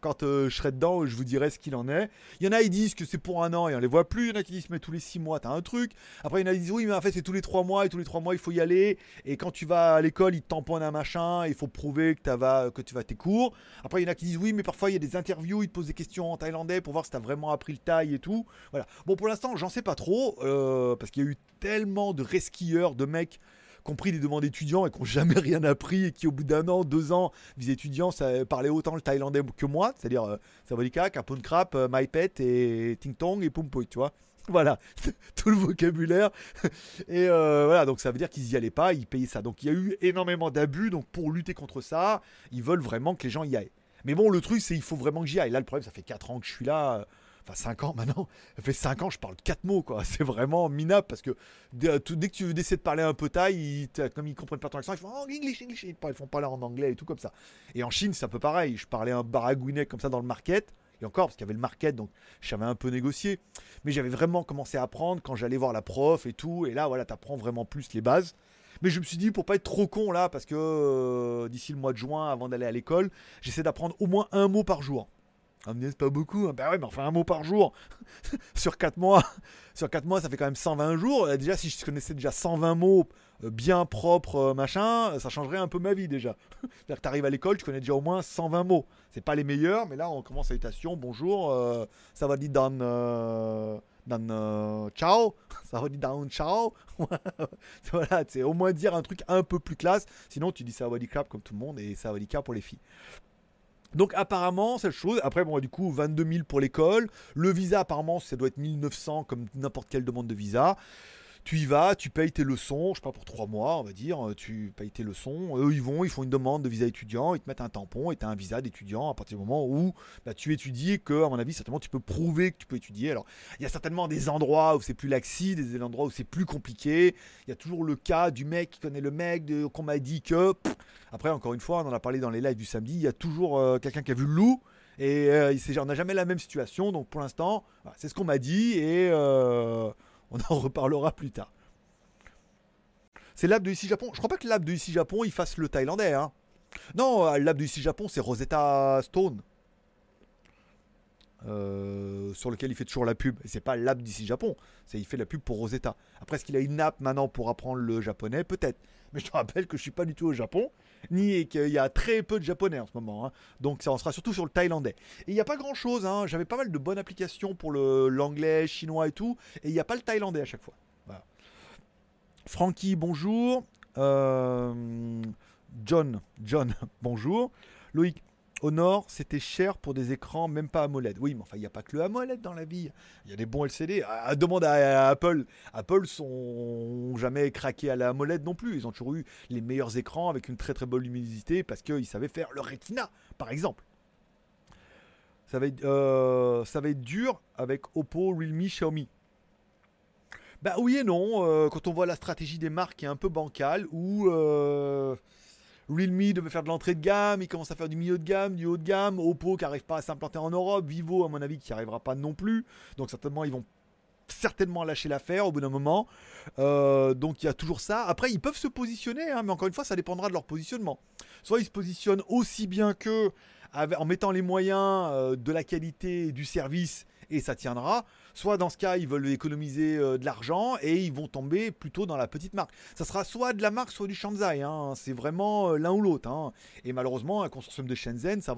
Quand euh, je serai dedans, je vous dirai ce qu'il en est. Il y en a qui disent que c'est pour un an et on les voit plus. Il y en a qui disent mais tous les six mois t'as un truc. Après il y en a qui disent oui mais en fait c'est tous les trois mois et tous les trois mois il faut y aller. Et quand tu vas à l'école ils te tamponnent un machin. Il faut prouver que, que tu vas tes cours. Après il y en a qui disent oui mais parfois il y a des interviews, ils te posent des questions en thaïlandais pour voir si t'as vraiment appris le thaï et tout. Voilà. Bon pour l'instant j'en sais pas trop euh, parce qu'il y a eu tellement de resquilleurs de mecs compris des demandes d'étudiants et qui n'ont jamais rien appris et qui au bout d'un an, deux ans, des étudiants, ça parlait autant le thaïlandais que moi, c'est-à-dire euh, Savalika, Kapun Krap, euh, Maipet et Ting Tong et Pumpoy, tu vois. Voilà, tout le vocabulaire. Et euh, voilà, donc ça veut dire qu'ils n'y allaient pas, ils payaient ça. Donc il y a eu énormément d'abus. Donc pour lutter contre ça, ils veulent vraiment que les gens y aillent. Mais bon, le truc, c'est qu'il faut vraiment que j'y aille. Là, le problème, ça fait 4 ans que je suis là. Enfin, 5 ans maintenant. Ça fait 5 ans, je parle 4 mots, quoi. C'est vraiment minable parce que dès, que tu veux essayer de parler un peu thaï, comme ils comprennent pas ton accent, ils font oh, English, English. Ils font parler en anglais et tout comme ça. Et en Chine, c'est un peu pareil. Je parlais un baragouinet comme ça dans le market. Et encore, parce qu'il y avait le market, donc je savais un peu négocier. Mais j'avais vraiment commencé à apprendre quand j'allais voir la prof et tout. Et là, voilà, tu apprends vraiment plus les bases. Mais je me suis dit, pour pas être trop con là, parce que euh, d'ici le mois de juin, avant d'aller à l'école, j'essaie d'apprendre au moins un mot par jour. Mais c'est pas beaucoup. Bah ouais, mais enfin un mot par jour sur 4 mois. sur 4 mois, ça fait quand même 120 jours. Euh, déjà, si je connaissais déjà 120 mots euh, bien propres, euh, machin, ça changerait un peu ma vie déjà. C'est-à-dire que tu arrives à l'école, tu connais déjà au moins 120 mots. C'est pas les meilleurs, mais là, on commence salutation, bonjour, ça va dire dans. dans ciao, ça va dire dans ciao. voilà, c'est au moins dire un truc un peu plus classe. Sinon, tu dis ça va dire crap comme tout le monde et ça va dire pour les filles. Donc apparemment, cette chose, après bon du coup 22 000 pour l'école, le visa apparemment ça doit être 1900 comme n'importe quelle demande de visa. Tu y vas, tu payes tes leçons, je sais pas pour trois mois, on va dire, tu payes tes leçons. Eux, ils vont, ils font une demande de visa étudiant, ils te mettent un tampon et tu as un visa d'étudiant à partir du moment où bah, tu étudies que, à mon avis, certainement, tu peux prouver que tu peux étudier. Alors, il y a certainement des endroits où c'est plus laxi, des endroits où c'est plus compliqué. Il y a toujours le cas du mec qui connaît le mec, qu'on m'a dit que. après, encore une fois, on en a parlé dans les lives du samedi, il y a toujours euh, quelqu'un qui a vu le loup. Et euh, on n'a jamais la même situation. Donc pour l'instant, c'est ce qu'on m'a dit. Et. Euh, on en reparlera plus tard. C'est l'app de ici Japon. Je crois pas que l'app de ici Japon il fasse le thaïlandais. Hein. Non, euh, l'app de ici Japon c'est Rosetta Stone. Euh, sur lequel il fait toujours la pub. Et c'est pas l'app d'ici Japon, c'est il fait la pub pour Rosetta. Après, est-ce qu'il a une app maintenant pour apprendre le japonais? Peut-être. Mais je te rappelle que je suis pas du tout au Japon, ni qu'il y a très peu de japonais en ce moment. Hein. Donc ça en sera surtout sur le thaïlandais. Et il n'y a pas grand-chose. Hein. J'avais pas mal de bonnes applications pour l'anglais, chinois et tout. Et il n'y a pas le thaïlandais à chaque fois. Francky, bonjour. Euh, John, John, bonjour. Loïc, au nord, c'était cher pour des écrans, même pas AMOLED. Oui, mais enfin, il n'y a pas que le AMOLED dans la vie. Il y a des bons LCD. Demande à, Apple. Apple sont jamais craqué à la AMOLED non plus. Ils ont toujours eu les meilleurs écrans avec une très très bonne luminosité parce qu'ils savaient faire le Retina, par exemple. Ça va être, euh, dur avec Oppo, Realme, Xiaomi. Bah oui et non, euh, quand on voit la stratégie des marques qui est un peu bancale, où euh, Realme devait faire de l'entrée de gamme, il commence à faire du milieu de gamme, du haut de gamme, Oppo qui n'arrive pas à s'implanter en Europe, Vivo à mon avis qui n'y arrivera pas non plus, donc certainement ils vont certainement lâcher l'affaire au bout d'un moment. Euh, donc il y a toujours ça. Après, ils peuvent se positionner, hein, mais encore une fois, ça dépendra de leur positionnement. Soit ils se positionnent aussi bien que en mettant les moyens euh, de la qualité du service et ça tiendra. Soit dans ce cas, ils veulent économiser euh, de l'argent et ils vont tomber plutôt dans la petite marque. Ça sera soit de la marque, soit du Shanzai. Hein. C'est vraiment l'un ou l'autre. Hein. Et malheureusement, un consortium de Shenzhen, ça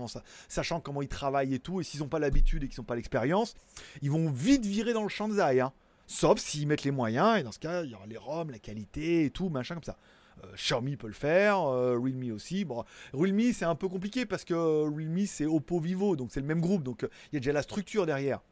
sachant comment ils travaillent et tout, et s'ils n'ont pas l'habitude et qu'ils n'ont pas l'expérience, ils vont vite virer dans le Shanzai. Hein. Sauf s'ils mettent les moyens, et dans ce cas, il y aura les ROM, la qualité et tout, machin comme ça. Euh, Xiaomi peut le faire, euh, Realme aussi. Bon, Realme c'est un peu compliqué parce que Realme c'est Oppo Vivo, donc c'est le même groupe, donc il y a déjà la structure derrière.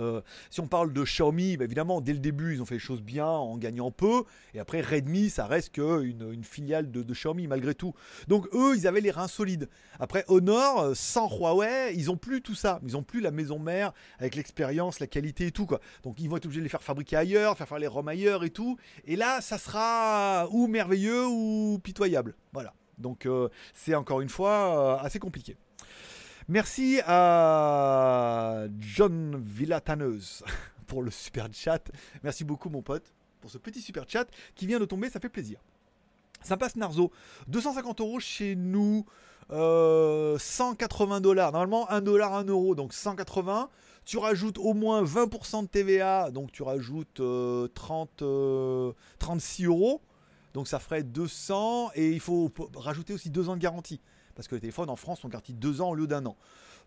Euh, si on parle de Xiaomi, bah, évidemment, dès le début, ils ont fait les choses bien en gagnant peu. Et après, Redmi, ça reste qu'une une filiale de, Xiaomi, malgré tout. Donc, eux, ils avaient les reins solides. Après, Honor, euh, sans Huawei, ils ont plus tout ça. Ils ont plus la maison mère avec l'expérience, la qualité et tout. Quoi. Donc, ils vont être obligés de les faire fabriquer ailleurs, faire faire les ROM ailleurs et tout. Et là, ça sera ou merveilleux ou pitoyable. Voilà. Donc, euh, c'est encore une fois assez compliqué. Merci à John Villataneuse pour le super chat. Merci beaucoup mon pote pour ce petit super chat qui vient de tomber, ça fait plaisir. Sympa Narzo, 250 euros chez nous, 180 euh, dollars. Normalement 1 dollar 1 euro, donc 180. Tu rajoutes au moins 20% de TVA, donc tu rajoutes 30, euh, 36 euh, euros. Donc ça ferait 200 et il faut rajouter aussi 2 ans de garantie parce que les téléphones en France sont garantis 2 ans au lieu d'un an.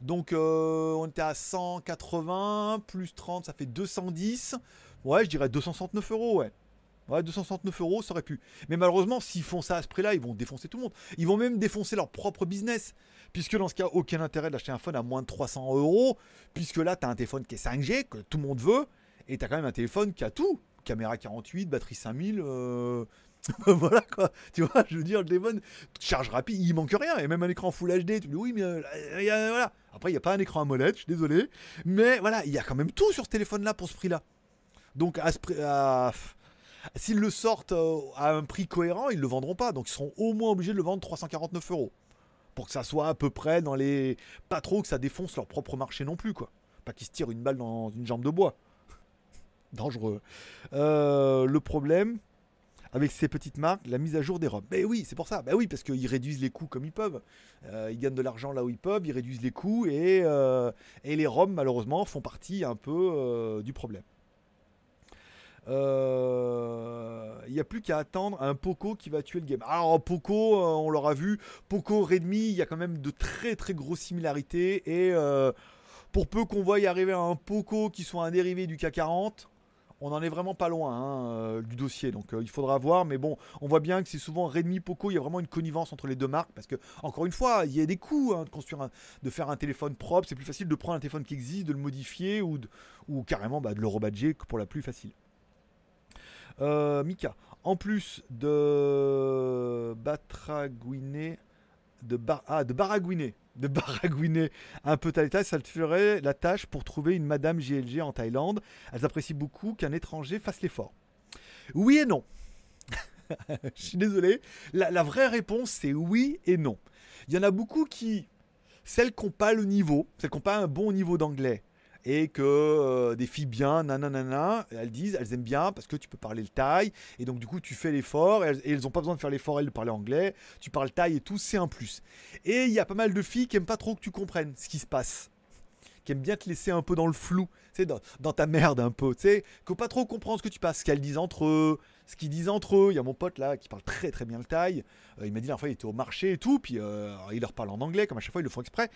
Donc euh, on était à 180 plus 30, ça fait 210. Ouais, je dirais 269 euros, ouais. Ouais, 269 euros, ça aurait pu. Mais malheureusement, s'ils font ça à ce prix-là, ils vont défoncer tout le monde. Ils vont même défoncer leur propre business. Puisque dans ce cas, aucun intérêt d'acheter un phone à moins de 300 euros. Puisque là, tu as un téléphone qui est 5G, que tout le monde veut. Et tu as quand même un téléphone qui a tout. Caméra 48, batterie 5000, euh, voilà quoi, tu vois, je veux dire, le téléphone, charge rapide, il manque rien, et même un écran Full HD, tu dis oui, mais euh, voilà. Après, il n'y a pas un écran AMOLED, je suis désolé, mais voilà, il y a quand même tout sur ce téléphone-là pour ce prix-là. Donc, à s'ils le sortent euh, à un prix cohérent, ils le vendront pas, donc ils seront au moins obligés de le vendre 349 euros. Pour que ça soit à peu près dans les. Pas trop que ça défonce leur propre marché non plus, quoi. Pas qu'ils se tirent une balle dans une jambe de bois. Dangereux. Euh, le problème, avec ces petites marques, la mise à jour des robes. Mais oui, c'est pour ça. Ben oui, parce qu'ils réduisent les coûts comme ils peuvent. Euh, ils gagnent de l'argent là où ils peuvent, ils réduisent les coûts et, euh, les robes, malheureusement, font partie un peu euh, du problème. Il n'y a plus qu'à attendre un Poco qui va tuer le game. Alors Poco, on l'aura vu, Poco, Redmi, il y a quand même de très très grosses similarités et pour peu qu'on voie y arriver un Poco qui soit un dérivé du K40, on n'en est vraiment pas loin hein, euh, du dossier, donc euh, il faudra voir. Mais bon, on voit bien que c'est souvent Redmi, Poco, il y a vraiment une connivence entre les deux marques parce que encore une fois, il y a des coûts hein, de construire, de faire un téléphone propre. C'est plus facile de prendre un téléphone qui existe, de le modifier ou, ou carrément bah, de le rebadger pour la plus facile. Euh, Mika, en plus de Batraguiné, de, ah, de Baragouiné, de baragouiner un peu Thalita, ça te ferait la tâche pour trouver une Madame GLG en Thaïlande. Elles apprécient beaucoup qu'un étranger fasse l'effort. Oui et non. Je suis désolé. La, vraie réponse, c'est oui et non. Il y en a beaucoup qui, celles qui n'ont pas le niveau, celles qui n'ont pas un bon niveau d'anglais, et que euh, des filles bien, nanana, elles disent, elles aiment bien parce que tu peux parler le thaï, et donc du coup tu fais l'effort, et elles n'ont pas besoin de faire l'effort, elles, de parler anglais, tu parles thaï et tout, c'est un plus. Et il y a pas mal de filles qui aiment pas trop que tu comprennes ce qui se passe qui aiment bien te laisser un peu dans le flou, tu dans, ta merde un peu, tu sais, qui pas trop comprendre ce que tu passes, ce qu'elles disent entre eux, ce qu'ils disent entre eux. Il y a mon pote là qui parle très très bien le taille. Euh, il m'a dit la fois il était au marché et tout, puis euh, il leur parle en anglais, comme à chaque fois ils le font exprès.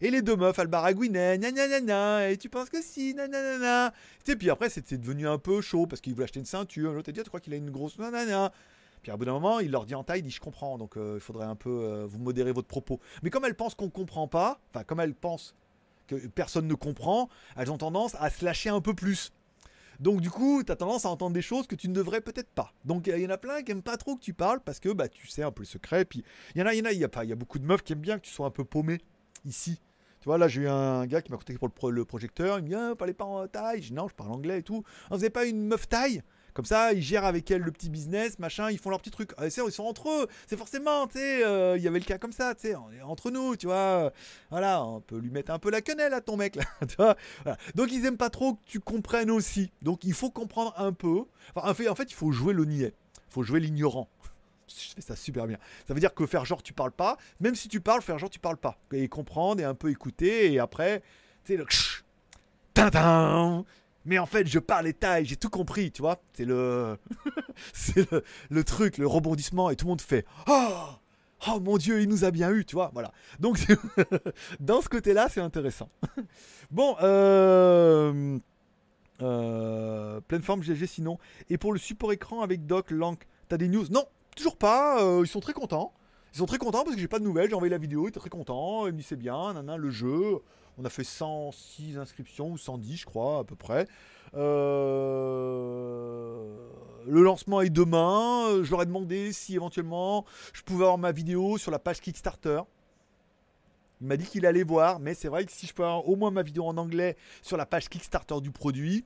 Et les deux meufs, elles baragouinaient, et tu penses que si, nanana. Et puis après, c'était devenu un peu chaud parce qu'il voulait acheter une ceinture. L'autre a dit, ah, tu crois qu'il a une grosse nanana. Puis à bout d'un moment, il leur dit en taille, il dit je comprends, donc euh, il faudrait un peu vous modérer votre propos. Mais comme elles pensent qu'on comprend pas, enfin comme elles pensent personne ne comprend, elles ont tendance à se lâcher un peu plus. Donc du coup, tu as tendance à entendre des choses que tu ne devrais peut-être pas. Donc il y en a plein qui aiment pas trop que tu parles parce que bah tu sais un peu le secret. Puis il y en a, il y en a, il y a pas, il y a beaucoup de meufs qui aiment bien que tu sois un peu paumé ici Tu vois, là, j'ai eu un gars qui m'a contacté pour le, projecteur. Il me dit ah, Parlez pas en taille. Je dis Non, je parle anglais et tout. On faisait pas une meuf taille? Comme ça, ils gèrent avec elle le petit business, machin, ils font leur petit truc. Ah, ils sont entre eux, c'est forcément, tu sais, euh, il y avait le cas comme ça, tu sais, entre nous, tu vois. Voilà, on peut lui mettre un peu la quenelle à ton mec, là. Donc ils aiment pas trop que tu comprennes aussi. Donc il faut comprendre un peu. Enfin, en fait, en fait il faut jouer le niais. Il faut jouer l'ignorant. Je fais ça super bien. Ça veut dire que faire genre tu parles pas, même si tu parles, faire genre tu parles pas. Et comprendre et un peu écouter, et après, tu sais, le Tintin mais en fait, je parle les tailles, j'ai tout compris, tu vois. C'est le, c'est le, truc, le rebondissement, et tout le monde fait Oh, oh mon Dieu, il nous a bien eu, tu vois. Voilà. Donc, dans ce côté-là, c'est intéressant. bon, euh, euh, pleine forme GG sinon. Et pour le support écran avec Doc, Lank, t'as des news? Non, toujours pas. Euh, ils sont très contents. Ils sont très contents parce que j'ai pas de nouvelles. J'ai envoyé la vidéo, ils étaient très contents. Ils me disent c'est bien, nana, le jeu. On a fait 106 inscriptions ou 110, je crois, à peu près. Euh, le lancement est demain. Je leur ai demandé si éventuellement je pouvais avoir ma vidéo sur la page Kickstarter. Il m'a dit qu'il allait voir, mais c'est vrai que si je peux avoir au moins ma vidéo en anglais sur la page Kickstarter du produit,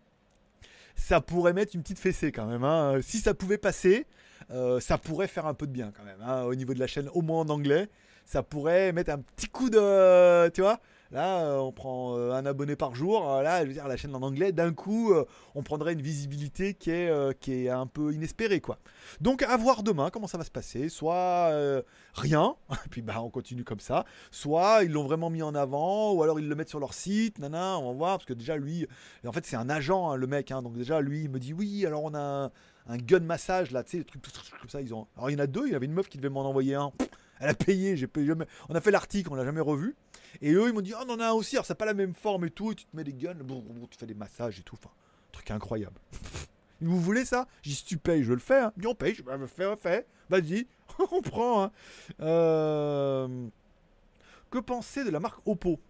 ça pourrait mettre une petite fessée quand même. Hein. Si ça pouvait passer, euh, ça pourrait faire un peu de bien quand même. Hein, au niveau de la chaîne, au moins en anglais, ça pourrait mettre un petit coup de. Tu vois Là, euh, on prend euh, un abonné par jour. Là, je veux dire, la chaîne en anglais, d'un coup, on prendrait une visibilité qui est, qui est un peu inespérée, quoi. Donc, à voir demain comment ça va se passer. Soit rien, puis bah, on continue comme ça. Soit ils l'ont vraiment mis en avant, ou alors ils le mettent sur leur site. Nana, on va voir, parce que déjà, lui, en fait, c'est un agent, hein, le mec. Hein, donc, déjà, lui, il me dit oui, alors on a gun massage, là, tu sais, les trucs comme ça. Ils ont... Alors, il y en a deux, il y avait une meuf qui devait m'en envoyer un. Elle a payé, j'ai payé On a fait l'article, on l'a jamais revu. Et eux, ils m'ont dit, oh, on en a un aussi, alors ça n'a pas la même forme et tout, et tu te mets des guns, tu fais des massages et tout. Enfin, truc incroyable. Vous voulez ça? J'ai dit, tu payes, je le fais. Hein. on paye, je vais faire, fait. Vas-y, on prend. Hein. Euh, que penser de la marque Oppo?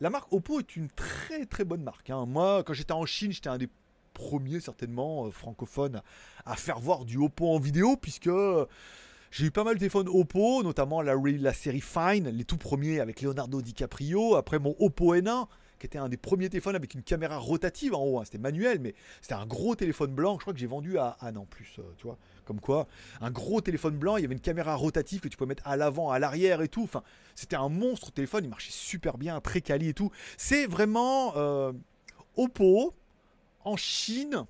La marque Oppo est une très très bonne marque. Hein. Moi, quand j'étais en Chine, j'étais un des premiers certainement euh, francophones à faire voir du Oppo en vidéo, puisque j'ai eu pas mal de téléphones Oppo, notamment la, série Fine, les tout premiers avec Leonardo DiCaprio. Après mon Oppo N1, qui était un des premiers téléphones avec une caméra rotative en haut. Hein. C'était manuel, mais c'était un gros téléphone blanc. Je crois que j'ai vendu à Anne en plus, euh, tu vois. Comme quoi, un gros téléphone blanc, il y avait une caméra rotative que tu pouvais mettre à l'avant, à l'arrière et tout. Enfin, c'était un monstre téléphone, il marchait super bien, très quali et tout. C'est vraiment euh, Oppo en Chine,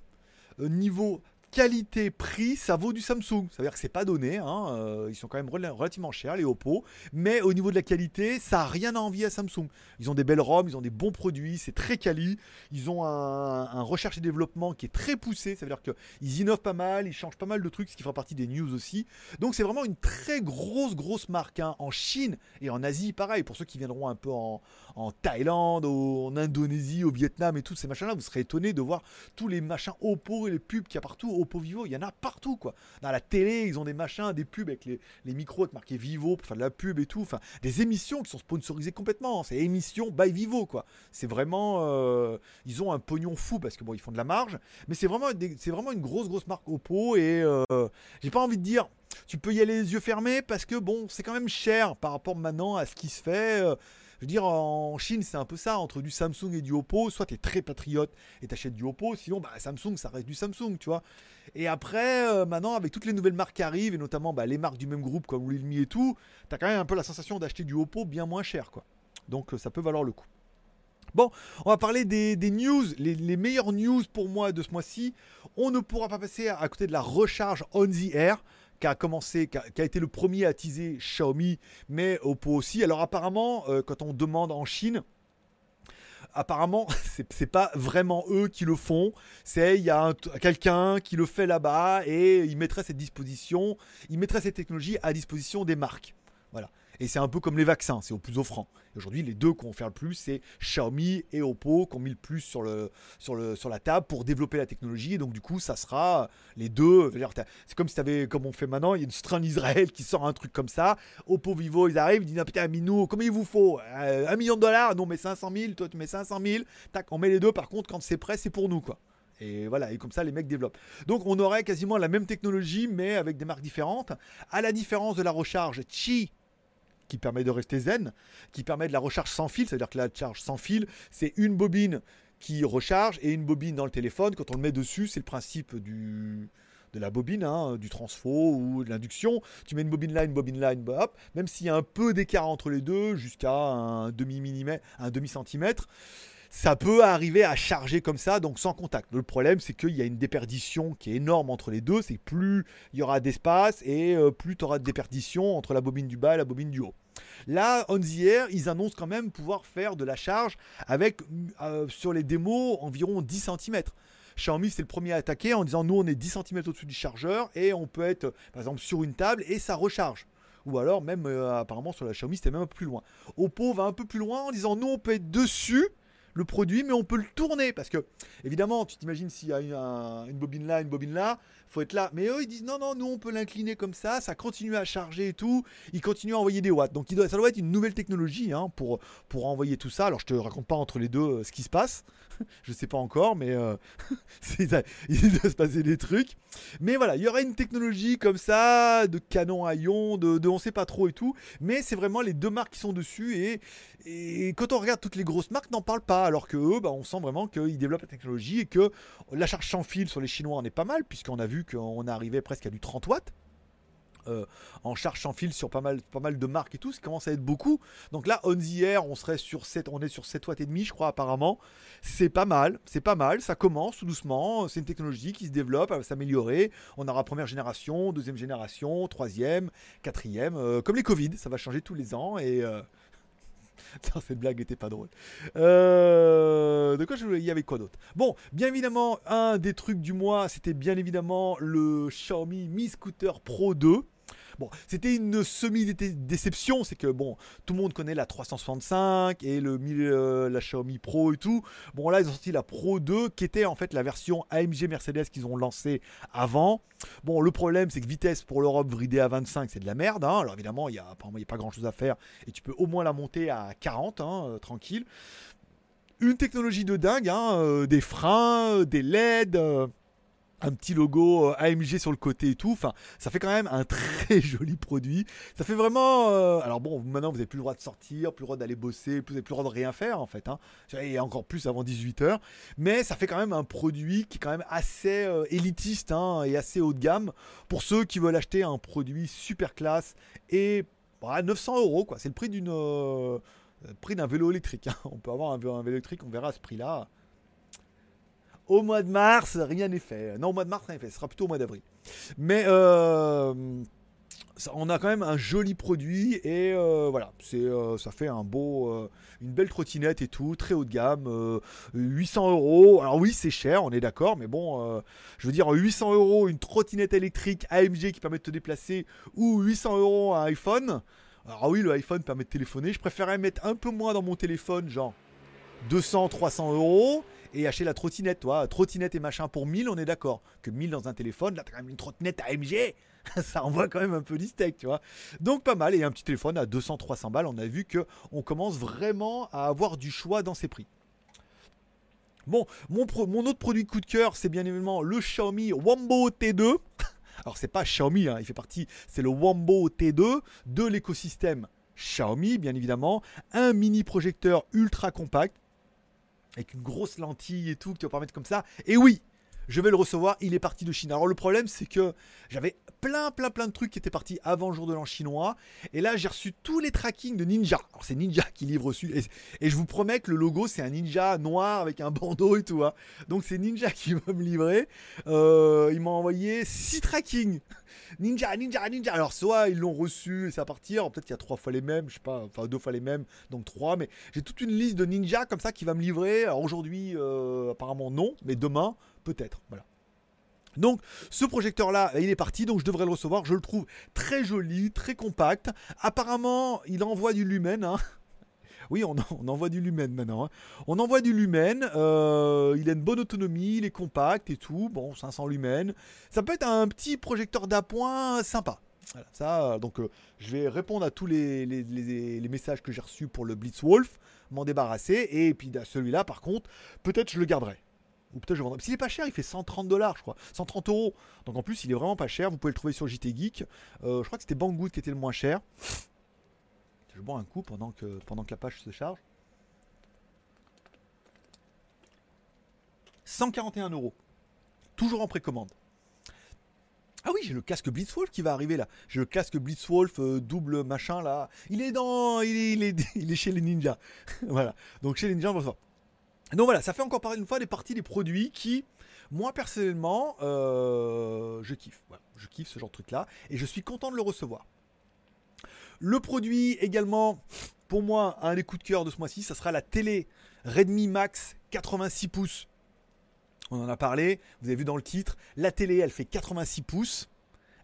euh, niveau qualité-prix, ça vaut du Samsung. Ça veut dire que c'est pas donné. Hein, euh, ils sont quand même relativement chers, les Oppo. Mais au niveau de la qualité, ça n'a rien à envier à Samsung. Ils ont des belles ROM, ils ont des bons produits, c'est très quali. Ils ont un, recherche et développement qui est très poussé. Ça veut dire qu'ils innovent pas mal, ils changent pas mal de trucs, ce qui fera partie des news aussi. Donc c'est vraiment une très grosse, grosse marque. Hein. En Chine et en Asie, pareil. Pour ceux qui viendront un peu en, en Thaïlande, en Indonésie, au Vietnam et tout ces machins-là, vous serez étonnés de voir tous les machins Oppo et les pubs qu'il y a partout Oppo Vivo, il y en a partout quoi. Dans la télé, ils ont des machins, des pubs avec les, les micros marqués Vivo pour faire de la pub et tout. Enfin, des émissions qui sont sponsorisées complètement. C'est émissions by Vivo quoi. C'est vraiment, euh, ils ont un pognon fou parce que bon, ils font de la marge, mais c'est vraiment, vraiment une grosse grosse marque Oppo et euh, j'ai pas envie de dire. Tu peux y aller les yeux fermés parce que bon, c'est quand même cher par rapport maintenant à ce qui se fait. Je veux dire, en Chine, c'est un peu ça, entre du Samsung et du Oppo. Soit tu es très patriote et t'achètes du Oppo, sinon, bah, Samsung, ça reste du Samsung, tu vois. Et après, euh, maintenant, avec toutes les nouvelles marques qui arrivent, et notamment bah, les marques du même groupe comme Realme et tout, tu as quand même un peu la sensation d'acheter du Oppo bien moins cher, quoi. Donc, euh, ça peut valoir le coup. Bon, on va parler des, news, les, meilleures news pour moi de ce mois-ci. On ne pourra pas passer à côté de la recharge on the air qui a commencé, qui a, été le premier à teaser Xiaomi, mais Oppo aussi. Alors apparemment, euh, quand on demande en Chine, apparemment, c'est pas vraiment eux qui le font. C'est il y a quelqu'un qui le fait là-bas et il mettrait cette disposition, il mettrait cette technologie à disposition des marques. Voilà. Et c'est un peu comme les vaccins, c'est au plus offrant. Aujourd'hui, les deux qui ont fait le plus, c'est Xiaomi et Oppo qui ont mis le plus sur, le, sur, la table pour développer la technologie. Et donc, du coup, ça sera les deux. C'est comme si tu avais, comme on fait maintenant, il y a une strain Israël qui sort un truc comme ça. Oppo Vivo, ils arrivent, ils disent ah, Putain, Minou, combien il vous faut? Euh, Un million de dollars? Non, mais 500 000, toi tu mets 500 000. Tac, on met les deux. Par contre, quand c'est prêt, c'est pour nous, quoi. Et voilà, et comme ça, les mecs développent. Donc, on aurait quasiment la même technologie, mais avec des marques différentes. À la différence de la recharge Qi qui permet de rester zen, qui permet de la recharge sans fil, c'est-à-dire que la charge sans fil, c'est une bobine qui recharge et une bobine dans le téléphone. Quand on le met dessus, c'est le principe du, de la bobine, hein, du transfo ou de l'induction. Tu mets une bobine là, une bobine là, une hop, même s'il y a un peu d'écart entre les deux, jusqu'à un demi millimètre, un demi centimètre. Ça peut arriver à charger comme ça, donc sans contact. Le problème, c'est qu'il y a une déperdition qui est énorme entre les deux. C'est plus il y aura d'espace et euh, plus tu auras de déperdition entre la bobine du bas et la bobine du haut. Là, on air, ils annoncent quand même pouvoir faire de la charge avec, euh, sur les démos, environ 10 cm. Xiaomi, c'est le premier à attaquer en disant nous, on est 10 cm au-dessus du chargeur et on peut être, par exemple, sur une table et ça recharge. Ou alors, même euh, apparemment, sur la Xiaomi, c'était même un peu plus loin. Oppo va un peu plus loin en disant nous, on peut être dessus le produit, mais on peut le tourner. Parce que, évidemment, tu t'imagines s'il y a une, bobine là, une bobine là, faut être là. Mais eux, ils disent non, non, nous, on peut l'incliner comme ça, ça continue à charger et tout. Ils continuent à envoyer des watts. Donc, ça doit être une nouvelle technologie hein, pour, pour envoyer tout ça. Alors, je te raconte pas entre les deux euh, ce qui se passe. je sais pas encore, mais euh, il doit se passer des trucs. Mais voilà, il y aurait une technologie comme ça, de canon à ion, de, on sait pas trop et tout. Mais c'est vraiment les deux marques qui sont dessus. Et, et quand on regarde toutes les grosses marques, n'en parlent pas. Alors que eux, bah, on sent vraiment qu'ils développent la technologie et que la charge sans fil sur les Chinois en est pas mal, puisqu'on a vu qu'on arrivé presque à du 30 watts. Euh, en charge sans fil sur pas mal, de marques et tout, ça commence à être beaucoup. Donc là, on the on serait sur 7, on est sur 7 watts et demi, je crois apparemment. C'est pas mal, c'est pas mal, ça commence tout doucement, c'est une technologie qui se développe, elle va s'améliorer. On aura première génération, deuxième génération, troisième, quatrième, euh, comme les Covid, ça va changer tous les ans et euh, non, cette blague était pas drôle. Euh, de quoi je voulais Il y avait quoi d'autre? Bon, bien évidemment, un des trucs du mois, c'était bien évidemment le Xiaomi Mi Scooter Pro 2. Bon, c'était une semi-déception, c'est que bon, tout le monde connaît la 365 et le euh, la Xiaomi Pro et tout. Bon, là, ils ont sorti la Pro 2 qui était en fait la version AMG Mercedes qu'ils ont lancé avant. Bon, le problème, c'est que vitesse pour l'Europe bridée à 25, c'est de la merde. Hein. Alors évidemment, il n'y a, a, pas grand chose à faire et tu peux au moins la monter à 40, hein, euh, tranquille. Une technologie de dingue, hein, euh, des freins, des LED un petit logo euh, AMG sur le côté et tout. Enfin, ça fait quand même un très joli produit. Ça fait vraiment. Euh, alors bon, maintenant vous n'avez plus le droit de sortir, plus le droit d'aller bosser, vous n'avez plus le droit de rien faire en fait. Hein. Et encore plus avant 18h. Mais ça fait quand même un produit qui est quand même assez euh, élitiste hein, et assez haut de gamme pour ceux qui veulent acheter un produit super classe et 900 bah, euros quoi. C'est le prix d'une. prix d'un vélo électrique. Hein. On peut avoir un vélo électrique, on verra ce prix-là. Au mois de mars, rien n'est fait. Non, au mois de mars, rien n'est fait. Ce sera plutôt au mois d'avril. Mais euh, on a quand même un joli produit et euh, voilà, euh, ça fait un beau, une belle trottinette et tout, très haut de gamme, 800 euros. Alors oui, c'est cher, on est d'accord, mais bon, je veux dire 800 euros une trottinette électrique AMG qui permet de te déplacer ou 800 euros un iPhone. Alors oui, le iPhone permet de téléphoner. Je préférerais mettre un peu moins dans mon téléphone, genre 200, 300 euros et acheter la trottinette, toi. Trottinette et machin pour 1000, on est d'accord. Que 1000 dans un téléphone, là, t'as quand même une trottinette AMG. ça envoie quand même un peu steak, tu vois. Donc pas mal. Et un petit téléphone à 200-300 balles, on a vu que on commence vraiment à avoir du choix dans ces prix. Bon, mon, autre produit coup de cœur, c'est bien évidemment le Xiaomi Wombo T2. Alors c'est pas Xiaomi, hein, il fait partie, c'est le Wombo T2 de l'écosystème Xiaomi, bien évidemment. Un mini projecteur ultra compact avec une grosse lentille et tout, que tu vas pas mettre comme ça. Et oui, je vais le recevoir, il est parti de Chine. Alors le problème c'est que j'avais plein plein plein de trucs qui étaient partis avant le jour de l'an chinois. Et là j'ai reçu tous les trackings de Ninja. Alors c'est Ninja qui livre dessus. Et, je vous promets que le logo c'est un Ninja noir avec un bandeau et tout. Hein. Donc c'est Ninja qui va me livrer. Euh, il m'a envoyé 6 trackings. Ninja, Ninja, Ninja. Alors soit ils l'ont reçu et ça va partir. Peut-être qu'il y a trois fois les mêmes. Je sais pas. Enfin deux fois les mêmes. Donc trois. Mais j'ai toute une liste de Ninja comme ça qui va me livrer. Alors aujourd'hui euh, apparemment non. Mais demain peut-être. Voilà. Donc ce projecteur là il est parti donc je devrais le recevoir je le trouve très joli très compact apparemment il envoie du lumen hein. Oui on, envoie du lumen maintenant hein. on envoie du lumen euh, il a une bonne autonomie il est compact et tout bon 500 lumen ça peut être un petit projecteur d'appoint sympa voilà, ça donc euh, je vais répondre à tous les, messages que j'ai reçus pour le Blitzwolf m'en débarrasser et puis celui-là par contre peut-être je le garderai ou peut-être je vendrai. S'il est pas cher, il fait 130 dollars, je crois. 130 euros. Donc en plus, il est vraiment pas cher. Vous pouvez le trouver sur JT Geek. Euh, je crois que c'était Banggood qui était le moins cher. Je bois un coup pendant que, pendant que la page se charge. 141 euros. Toujours en précommande. Ah oui, j'ai le casque Blitzwolf qui va arriver là. J'ai le casque Blitzwolf euh, double machin là. Il est dans. Il est, il est, il est chez les ninjas. voilà. Donc chez les ninjas, on va voir. Donc voilà, ça fait encore une fois des parties des produits qui, moi personnellement, euh, je kiffe. Voilà, je kiffe ce genre de truc là. Et je suis content de le recevoir. Le produit également, pour moi, un des coups de cœur de ce mois-ci, ça sera la télé Redmi Max 86 pouces on en a parlé, vous avez vu dans le titre, la télé elle fait 86 pouces,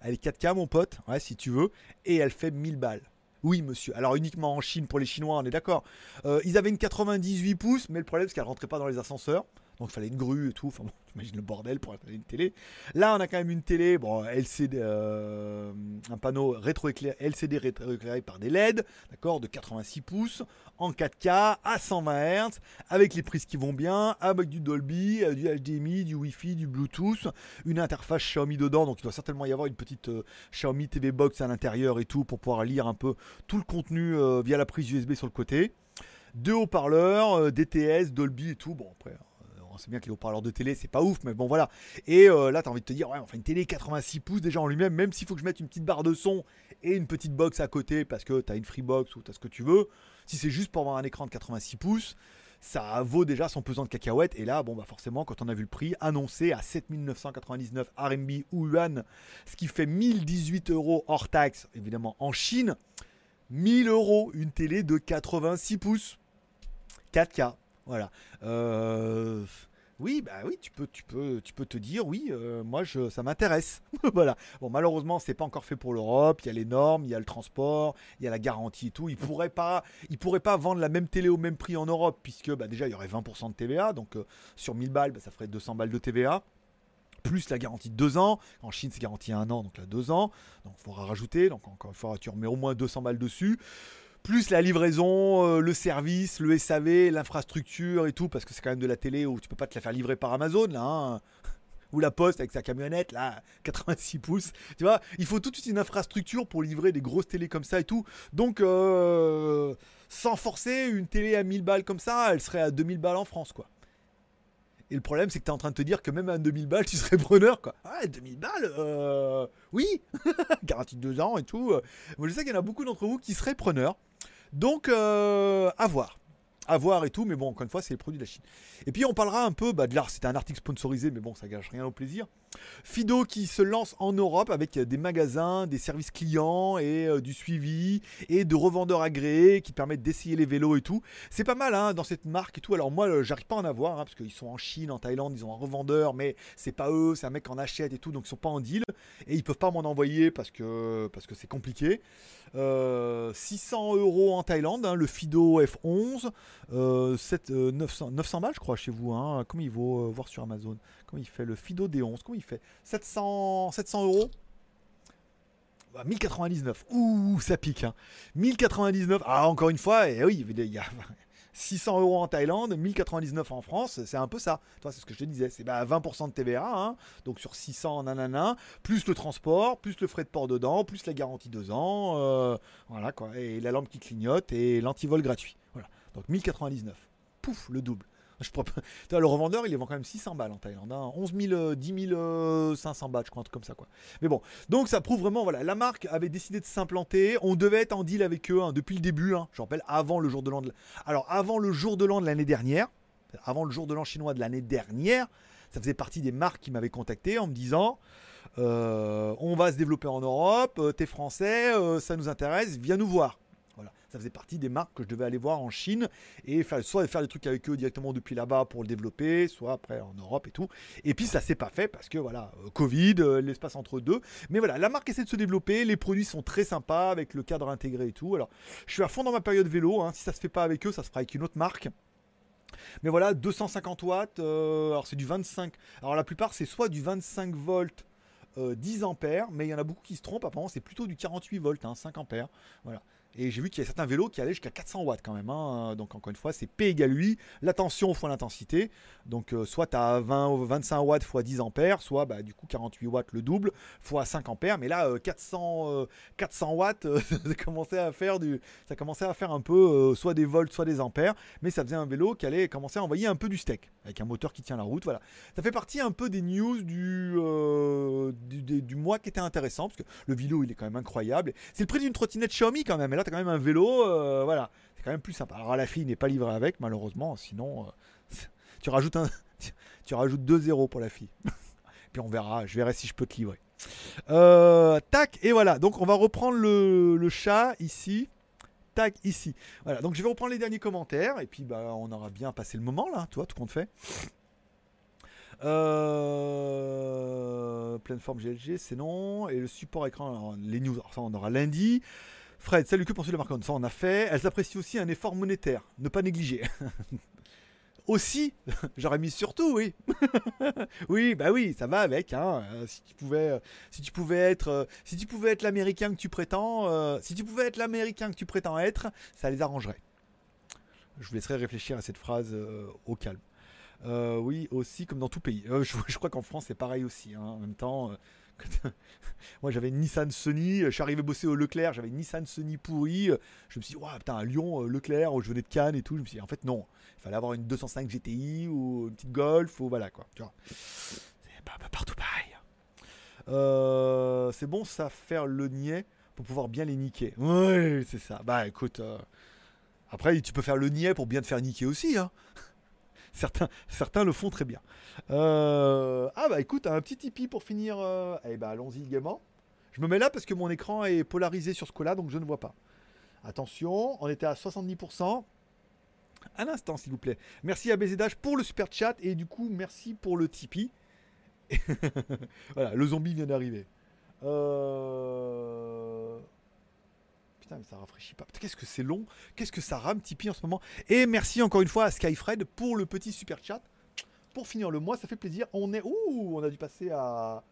elle est 4K mon pote, si tu veux, et elle fait 1000 balles. Oui monsieur, alors uniquement en Chine pour les Chinois, on est d'accord. Euh, ils avaient une 98 pouces, mais le problème c'est qu'elle rentrait pas dans les ascenseurs. Donc il fallait une grue et tout. Enfin bon, t'imagines le bordel pour installer une télé. Là, on a quand même une télé, bon, LCD, euh, un panneau rétroéclairé, LCD rétroéclairé par des LED, d'accord, de 86 pouces, en 4K, à 120 Hz, avec les prises qui vont bien, avec du Dolby, euh, du HDMI, du Wi-Fi, du Bluetooth, une interface Xiaomi dedans. Donc il doit certainement y avoir une petite euh, Xiaomi TV Box à l'intérieur et tout pour pouvoir lire un peu tout le contenu via la prise USB sur le côté deux haut-parleurs, DTS, Dolby et tout. Bon, après, c'est bien que les haut-parleurs de télé, c'est pas ouf, mais bon voilà. Et euh, là, tu as envie de te dire, ouais, enfin une télé 86 pouces déjà en lui-même, même s'il faut que je mette une petite barre de son et une petite box à côté parce que tu as une Freebox ou tu as ce que tu veux, si c'est juste pour avoir un écran de 86 pouces, ça vaut déjà son pesant de cacahuètes. Et là, bon, bah forcément, quand on a vu le prix annoncé à 7999 RMB ou yuan, ce qui fait 1018 euros hors taxe, évidemment en Chine, 1000 euros une télé de 86 pouces. 4K. Voilà. Euh, oui, bah oui, tu peux, tu peux, tu peux te dire, oui, euh, moi, je, ça m'intéresse. voilà. Bon, malheureusement, c'est pas encore fait pour l'Europe. Il y a les normes, il y a le transport, il y a la garantie et tout. Ils pourraient pas, pourraient pas vendre la même télé au même prix en Europe, puisque bah, déjà il y aurait 20% de TVA, donc euh, sur 1000 balles, bah, ça ferait 200 balles de TVA plus la garantie de 2 ans. En Chine, c'est garantie un an, donc là 2 ans. Donc il faudra rajouter. Donc encore une fois, tu remets au moins 200 balles dessus plus la livraison, euh, le service, le SAV, l'infrastructure et tout, parce que c'est quand même de la télé où tu peux pas te la faire livrer par Amazon, là, hein. ou la poste avec sa camionnette, là, 86 pouces, tu vois, il faut toute une infrastructure pour livrer des grosses télés comme ça et tout. Donc, euh, sans forcer, une télé à 1000 balles comme ça, elle serait à 2000 balles en France, quoi. Et le problème, c'est que tu es en train de te dire que même à 2000 balles, tu serais preneur, quoi. Ah, 2000 balles euh, Oui Garantie de 2 ans et tout. Moi, je sais qu'il y en a beaucoup d'entre vous qui seraient preneurs. Donc, euh, à voir. À voir et tout, mais bon, encore une fois, c'est les produits de la Chine. Et puis, on parlera un peu bah, de l'art. C'était un article sponsorisé, mais bon, ça gâche rien au plaisir. Fido qui se lance en Europe avec des magasins, des services clients et euh, du suivi et de revendeurs agréés qui permettent d'essayer les vélos et tout. C'est pas mal hein, dans cette marque et tout. Alors moi, euh, j'arrive pas à en avoir hein, parce qu'ils sont en Chine, en Thaïlande, ils ont un revendeur, mais c'est pas eux, c'est un mec en achète et tout, donc ils sont pas en deal et ils peuvent pas m'en envoyer parce que c'est compliqué. 600 euh, euros en Thaïlande, hein, le Fido F11, 900, 900 balles je crois chez vous. Hein. Comment il vaut voir sur Amazon? Comment il fait le Fido D11 Comment il fait 700, 700 euros? 1099. Bah, Ouh, ça pique. Hein. 1099. Ah, encore une fois, et oui, il y a 600 euros en Thaïlande, 1099 en France. C'est un peu ça. C'est ce que je te disais. C'est bah, 20% de TVA. Hein. donc sur 600, nanana. Plus le transport, plus le frais de port dedans, plus la garantie 2 ans. Euh, voilà quoi. Et la lampe qui clignote et l'antivol gratuit. Voilà. Donc 1099. Pouf, le double. Je le revendeur, il les vend quand même 600 balles en Thaïlande. 11 000, 10 500 balles, je crois, un truc comme ça. Quoi. Mais bon, donc ça prouve vraiment, voilà, la marque avait décidé de s'implanter. On devait être en deal avec eux hein, depuis le début. Hein, je rappelle, avant le jour de l'an. De... Alors, avant le jour de l'an de l'année dernière, avant le jour de l'an chinois de l'année dernière, ça faisait partie des marques qui m'avaient contacté en me disant euh, on va se développer en Europe, euh, t'es français, euh, ça nous intéresse, viens nous voir ça faisait partie des marques que je devais aller voir en Chine et faire, soit faire des trucs avec eux directement depuis là-bas pour le développer, soit après en Europe et tout. Et puis ça s'est pas fait parce que voilà, euh, Covid, euh, l'espace entre deux. Mais voilà, la marque essaie de se développer, les produits sont très sympas avec le cadre intégré et tout. Alors, je suis à fond dans ma période vélo. Hein. Si ça se fait pas avec eux, ça se fera avec une autre marque. Mais voilà, 250 watts, euh, alors c'est du 25. Alors la plupart c'est soit du 25 volts 10 ampères, mais il y en a beaucoup qui se trompent. Apparemment, c'est plutôt du 48 volts, 5 hein, ampères. Voilà. Et j'ai vu qu'il y a certains vélos qui allaient jusqu'à 400 watts quand même. hein. Donc encore une fois, c'est P égale lui, la tension fois l'intensité. Donc euh, soit tu as 20 ou 25 watts fois 10 ampères, soit bah, du coup 48 watts le double fois 5 ampères. Mais là, euh, 400, euh, 400 watts, euh, ça commençait à faire du, ça commençait à faire un peu soit des volts, soit des ampères. Mais ça faisait un vélo qui allait commencer à envoyer un peu du steak avec un moteur qui tient la route. Voilà. Ça fait partie un peu des news du, du, mois qui était intéressant parce que le vélo il est quand même incroyable. C'est le prix d'une trottinette Xiaomi quand même. Tu quand même un vélo, euh, voilà, c'est quand même plus sympa. Alors la fille n'est pas livrée avec, malheureusement. Sinon, euh, tu rajoutes un, tu rajoutes 2 zéros pour la fille. Puis on verra. Je verrai si je peux te livrer. Euh, tac et voilà. Donc on va reprendre le, chat ici. Tac ici. Voilà. Donc je vais reprendre les derniers commentaires et puis bah on aura bien passé le moment là. Toi, tout compte fait. Pleine forme GLG, c'est non. Et le support écran, les news, alors ça on aura lundi. Fred, salut que pour le Marcon, ça on a fait. Elles apprécient aussi un effort monétaire, ne pas négliger. aussi, j'aurais mis surtout, oui. oui, bah oui, ça va avec. Hein. Euh, si tu pouvais, euh, si tu pouvais être, euh, si tu pouvais être l'américain que tu prétends, si tu pouvais être l'américain que tu prétends être, ça les arrangerait. Je vous laisserai réfléchir à cette phrase au calme. Oui, aussi comme dans tout pays. Je, je crois qu'en France c'est pareil aussi. hein. En même temps, moi j'avais une Nissan Sunny, je suis arrivé bosser au Leclerc, j'avais une Nissan Sunny pourrie. euh, Je me suis dit, Ouah, putain, à Lyon, euh, Leclerc, où je venais de Cannes et tout. Je me suis dit, en fait, non. Il fallait avoir une 205 GTI ou une petite Golf ou voilà quoi. Tu vois. C'est pas, partout pareil. Euh, c'est bon ça faire le niais pour pouvoir bien les niquer. Oui, c'est ça. Bah écoute, euh, après tu peux faire le niais pour bien te faire niquer aussi. Hein. Certains, le font très bien. Euh, ah bah écoute, un petit Tipeee pour finir. euh, Eh bah allons-y gaiement. Je me mets là parce que mon écran est polarisé sur ce coup-là, donc je ne vois pas. Attention, on était à 70%. Un instant, s'il vous plaît. Merci à BZH pour le super chat et du coup, merci pour le Tipeee. voilà, le zombie vient d'arriver. Euh... Putain, mais ça rafraîchit pas. Qu'est-ce que c'est long Qu'est-ce que ça rame Tipeee en ce moment Et merci encore une fois à Skyfred pour le petit super chat. Pour finir le mois, ça fait plaisir. On est. Ouh, on a dû passer à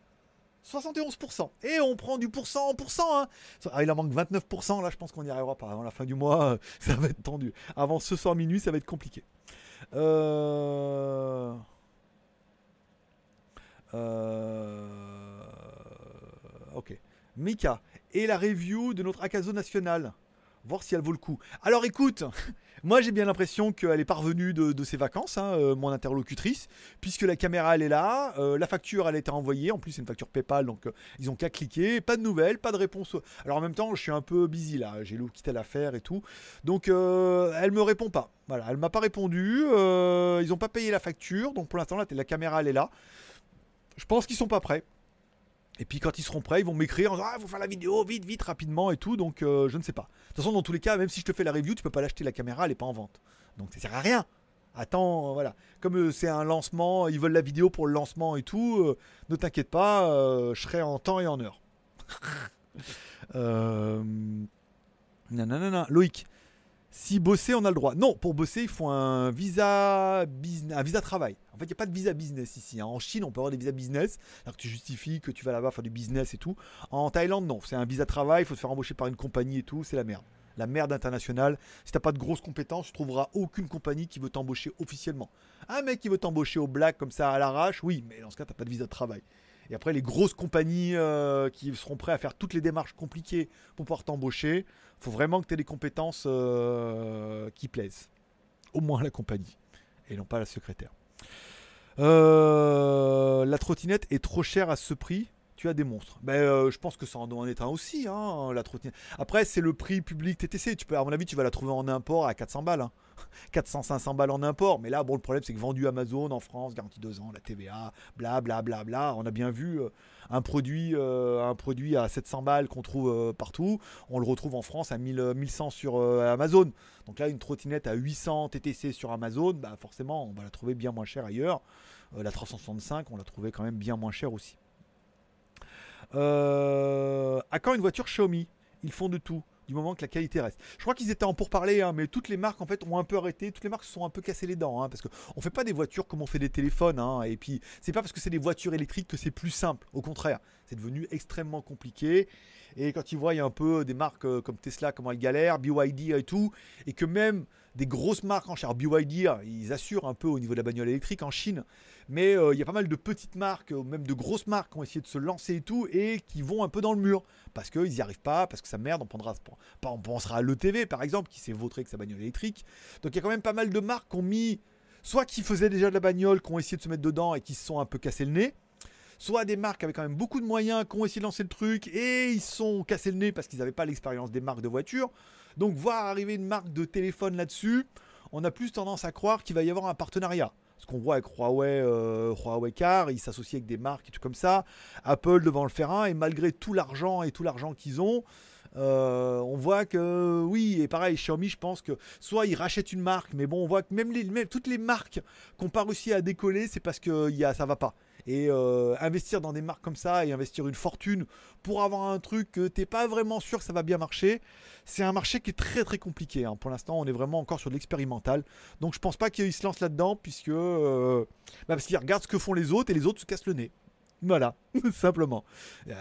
71%. Et on prend du pourcent en pourcent. hein. Ah, il en manque 29%. Là, je pense qu'on n'y arrivera pas. Avant la fin du mois, ça va être tendu. Avant ce soir minuit, ça va être compliqué. Euh... Euh... Ok. Mika. Et la review de notre Akazo national. Voir si elle vaut le coup. Alors écoute, moi j'ai bien l'impression qu'elle est parvenue de, ses vacances, hein, euh, mon interlocutrice, puisque la caméra elle est là, euh, la facture elle a été envoyée, en plus c'est une facture PayPal, donc euh, ils ont qu'à cliquer, pas de nouvelles, pas de réponse. Alors en même temps je suis un peu busy là, j'ai quitté l'affaire et tout, donc elle me répond pas. Voilà, elle m'a pas répondu, ils ont pas payé la facture, donc pour l'instant là la caméra elle est là. Je pense qu'ils sont pas prêts. Et puis quand ils seront prêts, ils vont m'écrire en disant Ah, faut faire la vidéo vite, vite, rapidement et tout. Donc euh, je ne sais pas. De toute façon, dans tous les cas, même si je te fais la review, tu peux pas l'acheter la caméra, elle est pas en vente. Donc ça sert à rien. Attends, euh, voilà. Comme euh, c'est un lancement, ils veulent la vidéo pour le lancement et tout, ne t'inquiète pas, je serai en temps et en heure. euh... nanana. Loïc, si bosser, on a le droit. Non, pour bosser, il faut un visa, business, un visa travail. En fait, il n'y a pas de visa business ici. hein. En Chine, on peut avoir des visas business, alors que tu justifies que tu vas là-bas faire du business et tout. En Thaïlande, non. C'est un visa travail, il faut se faire embaucher par une compagnie et tout. C'est la merde. La merde internationale. Si t'as pas de grosses compétences, tu trouveras aucune compagnie qui veut t'embaucher officiellement. Un mec qui veut t'embaucher au black comme ça à l'arrache, oui, mais dans ce cas, t'as pas de visa de travail. Et après, les grosses compagnies euh, qui seront prêtes à faire toutes les démarches compliquées pour pouvoir t'embaucher, faut vraiment que tu aies des compétences euh, qui plaisent. Au moins la compagnie. Et non pas la secrétaire. Euh, la trottinette est trop chère à ce prix. Tu des monstres. Ben, euh, je pense que ça en doit en être un aussi, hein, la trottinette. Après, c'est le prix public TTC. Tu peux, à mon avis, tu vas la trouver en import à 400 balles. hein. 400-500 balles en import. Mais là, bon, le problème, c'est que vendu Amazon en France, garantie 2 ans, la TVA, bla bla bla bla. On a bien vu euh, un, produit, euh, un produit à 700 balles qu'on trouve partout. On le retrouve en France à 1000, euh, 1100 sur Amazon. Donc là, une trottinette à 800 TTC sur Amazon, bah forcément, on va la trouver bien moins chère ailleurs. La 365, on l'a trouvée quand même bien moins chère aussi. Euh, à quand une voiture Xiaomi? Ils font de tout, du moment que la qualité reste. Je crois qu'ils étaient en pourparler, hein, mais toutes les marques en fait ont un peu arrêté. Toutes les marques se sont un peu cassées les dents, hein, parce qu'on fait pas des voitures comme on fait des téléphones. hein, et puis c'est pas parce que c'est des voitures électriques que c'est plus simple. Au contraire, devenu extrêmement compliqué. Et quand ils voient un peu des marques euh, comme Tesla, comment elles galèrent, BYD et tout, et que même des grosses marques en Chine, BYD, ils assurent un peu au niveau de la bagnole électrique en Chine, mais euh, il y a pas mal de petites marques, même de grosses marques qui ont essayé de se lancer et tout, et qui vont un peu dans le mur, parce qu'ils n'y arrivent pas, parce que ça merde, on, prendra, on pensera à l'ETV par exemple, qui s'est vautré avec sa bagnole électrique. Donc il y a quand même pas mal de marques qui ont mis, soit qui faisaient déjà de la bagnole, qui ont essayé de se mettre dedans et qui se sont un peu cassé le nez, soit des marques avec quand même beaucoup de moyens, qui ont essayé de lancer le truc et ils sont cassés le nez parce qu'ils n'avaient pas l'expérience des marques de voitures. Donc voir arriver une marque de téléphone là-dessus, on a plus tendance à croire qu'il va y avoir un partenariat. Ce qu'on voit avec Huawei, euh, Huawei Car, ils s'associent avec des marques et tout comme ça. Apple devant le faire et malgré tout l'argent et tout l'argent qu'ils ont, euh, on voit que oui, et pareil, Xiaomi, je pense que soit ils rachètent une marque, mais bon, on voit que même, les, toutes les marques qui n'ont pas réussi à décoller, c'est parce que y a, ça va pas. Et euh, investir dans des marques comme ça et investir une fortune pour avoir un truc que t'es pas vraiment sûr que ça va bien marcher, c'est un marché qui est très très compliqué. Hein. Pour l'instant, on est vraiment encore sur de l'expérimental. Donc je pense pas qu'ils se lancent là-dedans puisque euh, bah, parce qu'ils regardent ce que font les autres et les autres se cassent le nez. Voilà, simplement.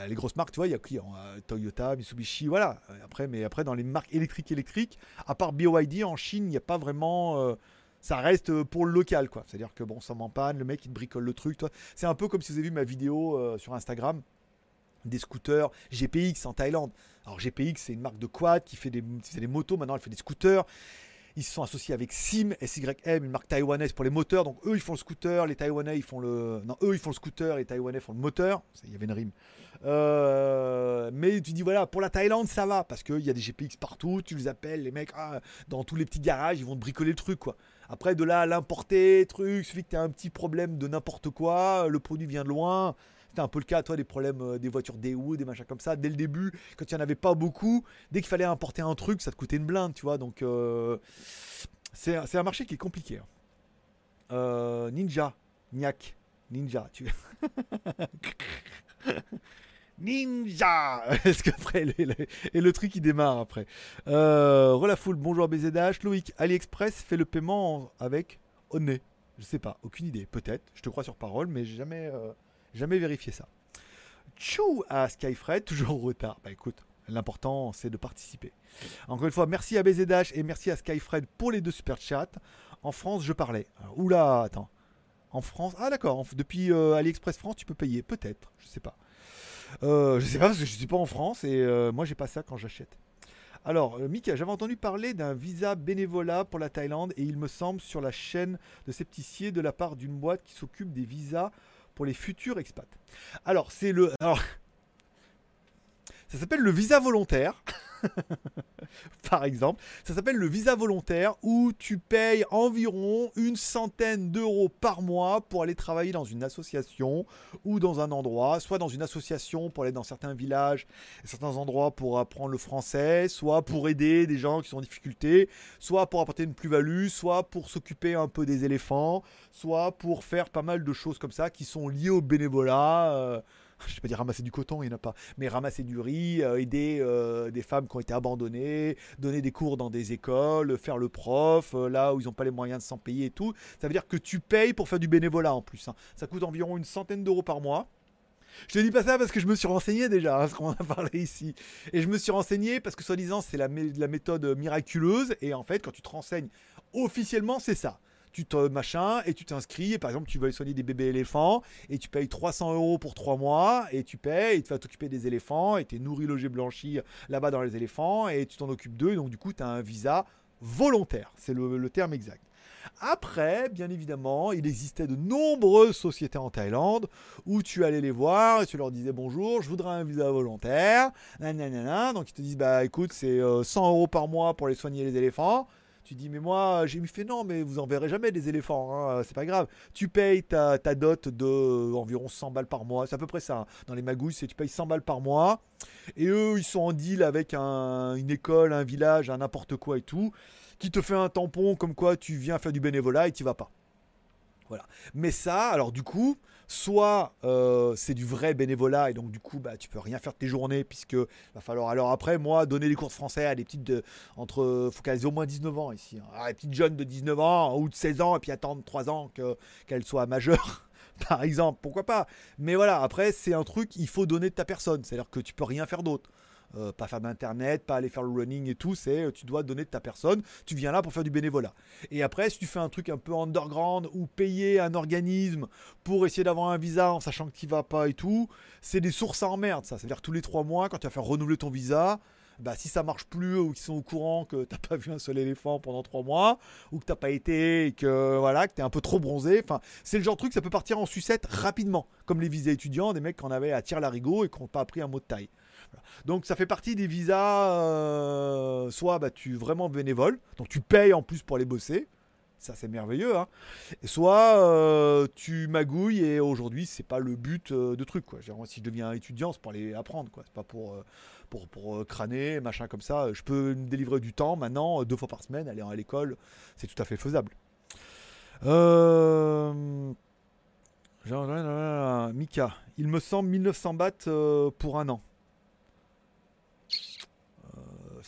Les grosses marques, tu vois, il y a qui Toyota, Mitsubishi, voilà. Après, mais après, dans les marques électriques électriques, à part BYD en Chine, il n'y a pas vraiment. Euh, ça reste euh, pour le local, quoi. C'est-à-dire que bon, ça m'empanne, le mec il bricole le truc. C'est un peu comme si vous avez vu ma vidéo euh, sur Instagram des scooters GPX en Thaïlande. Alors GPX, c'est une marque de quad qui fait des, motos, maintenant elle fait des scooters. Ils sont associés avec Sim, SYM, une marque taïwanaise pour les moteurs. Donc eux, ils font le scooter, les Taïwanais, ils font le... Non, eux, ils font le scooter, les Taïwanais font le moteur. Il y avait une rime. Euh, mais tu dis, voilà, pour la Thaïlande, ça va. Parce qu'il y a des GPX partout, tu les appelles, les mecs, ah, dans tous les petits garages, ils vont te bricoler le truc, quoi. Après, de là à l'importer, truc, suffit que tu as un petit problème de n'importe quoi, le produit vient de loin. C'était un peu le cas, toi, des problèmes euh, des voitures Daewoo, des machins comme ça. Dès le début, quand il n'y en avait pas beaucoup, dès qu'il fallait importer un truc, ça te coûtait une blinde, tu vois. Donc, euh, c'est un marché qui est compliqué. Hein. Euh, ninja, Niak, Ninja, tu. Ninja Est-ce qu'après, et le truc il démarre après. Euh, Relafoul, bonjour BZH. Loïc, AliExpress fait le paiement avec Oné. Je sais pas, aucune idée. Peut-être, je te crois sur parole, mais jamais, Jamais vérifié ça. Tchou à Skyfred, toujours en retard. Bah écoute, l'important c'est de participer. Encore une fois, merci à BZH et merci à Skyfred pour les deux super chats. En France, je parlais. oula, attends. En France, ah d'accord, depuis euh, AliExpress France, tu peux payer. Peut-être, je sais pas. Euh, je sais pas parce que je suis pas en France et euh, moi j'ai pas ça quand j'achète. Alors, Mika, j'avais entendu parler d'un visa bénévolat pour la Thaïlande et il me semble sur la chaîne de Septicier de la part d'une boîte qui s'occupe des visas pour les futurs expats. Alors, c'est le. Alors, ça s'appelle le visa volontaire. par exemple. Ça s'appelle le visa volontaire où tu payes environ une centaine d'euros par mois pour aller travailler dans une association ou dans un endroit, soit dans une association pour aller dans certains villages, certains endroits pour apprendre le français, soit pour aider des gens qui sont en difficulté, soit pour apporter une plus-value, soit pour s'occuper un peu des éléphants, soit pour faire pas mal de choses comme ça qui sont liées au bénévolat. Euh, je vais pas dire ramasser du coton, il n'y en a pas, mais ramasser du riz, euh, aider euh, des femmes qui ont été abandonnées, donner des cours dans des écoles, faire le prof, euh, là où ils n'ont pas les moyens de s'en payer et tout. Ça veut dire que tu payes pour faire du bénévolat en plus. Hein. Ça coûte environ une centaine d'euros par mois. Je te dis pas ça parce que je me suis renseigné déjà, hein, ce qu'on a parlé ici. Et je me suis renseigné parce que soi-disant c'est la, la méthode miraculeuse. Et en fait, quand tu te renseignes officiellement, c'est ça tu te machin et tu t'inscris. Et par exemple, tu veux soigner des bébés éléphants et tu payes 300 euros pour 3 mois et tu payes et tu vas t'occuper des éléphants et tu es nourri, logé, blanchi là-bas dans les éléphants et tu t'en occupes d'eux. Donc, du coup, tu as un visa volontaire. C'est le, terme exact. Après, bien évidemment, il existait de nombreuses sociétés en Thaïlande où tu allais les voir et tu leur disais bonjour, je voudrais un visa volontaire. Donc ils te disent bah écoute, c'est 100 euh, euros par mois pour aller soigner les éléphants. Tu dis, mais moi, j'ai fait non, mais vous en verrez jamais des éléphants, hein, c'est pas grave. Tu payes ta, dot de euh, environ 100 balles par mois, c'est à peu près ça. Hein. Dans les magouilles, c'est tu payes 100 balles par mois. Et eux, ils sont en deal avec une école, un village, un n'importe quoi et tout, qui te fait un tampon comme quoi tu viens faire du bénévolat et tu vas pas. Voilà. Mais ça, alors du coup, soit euh, c'est du vrai bénévolat et donc du coup bah tu peux rien faire de tes journées puisque va falloir alors après moi donner des cours de français à des petites de, entre faut qu'elles aient au moins 19 ans ici hein. à des petites jeunes de 19 ans ou de 16 ans et puis attendre 3 ans que qu'elles soient majeures par exemple pourquoi pas mais voilà après c'est un truc il faut donner de ta personne c'est à dire que tu peux rien faire d'autre Euh, pas faire d'internet, pas aller faire le running et tout, c'est euh, tu dois donner de ta personne, tu viens là pour faire du bénévolat. Et après, si tu fais un truc un peu underground ou payer un organisme pour essayer d'avoir un visa en sachant que tu vas pas et tout, c'est des sources à emmerde ça. C'est-à-dire tous les trois mois, quand tu vas faire renouveler ton visa, bah, si ça marche plus ou qu'ils sont au courant que t'as pas vu un seul éléphant pendant trois mois ou que t'as pas été et que voilà que t'es un peu trop bronzé, enfin c'est le genre de truc ça peut partir en sucette rapidement, comme les visas étudiants, des mecs qui en avaient à tir larigot et qui n'ont pas appris un mot de taille. Donc ça fait partie des visas, euh, soit bah, tu vraiment bénévole, donc tu payes en plus pour aller bosser, ça c'est merveilleux, hein. soit euh, tu magouilles et aujourd'hui c'est pas le but euh, de truc quoi. si je deviens étudiant c'est pour aller apprendre quoi, c'est pas pour pour, pour crâner machin comme ça. Je peux me délivrer du temps maintenant deux fois par semaine, aller à l'école, c'est tout à fait faisable. Mika, il me semble 1900 bahts pour un an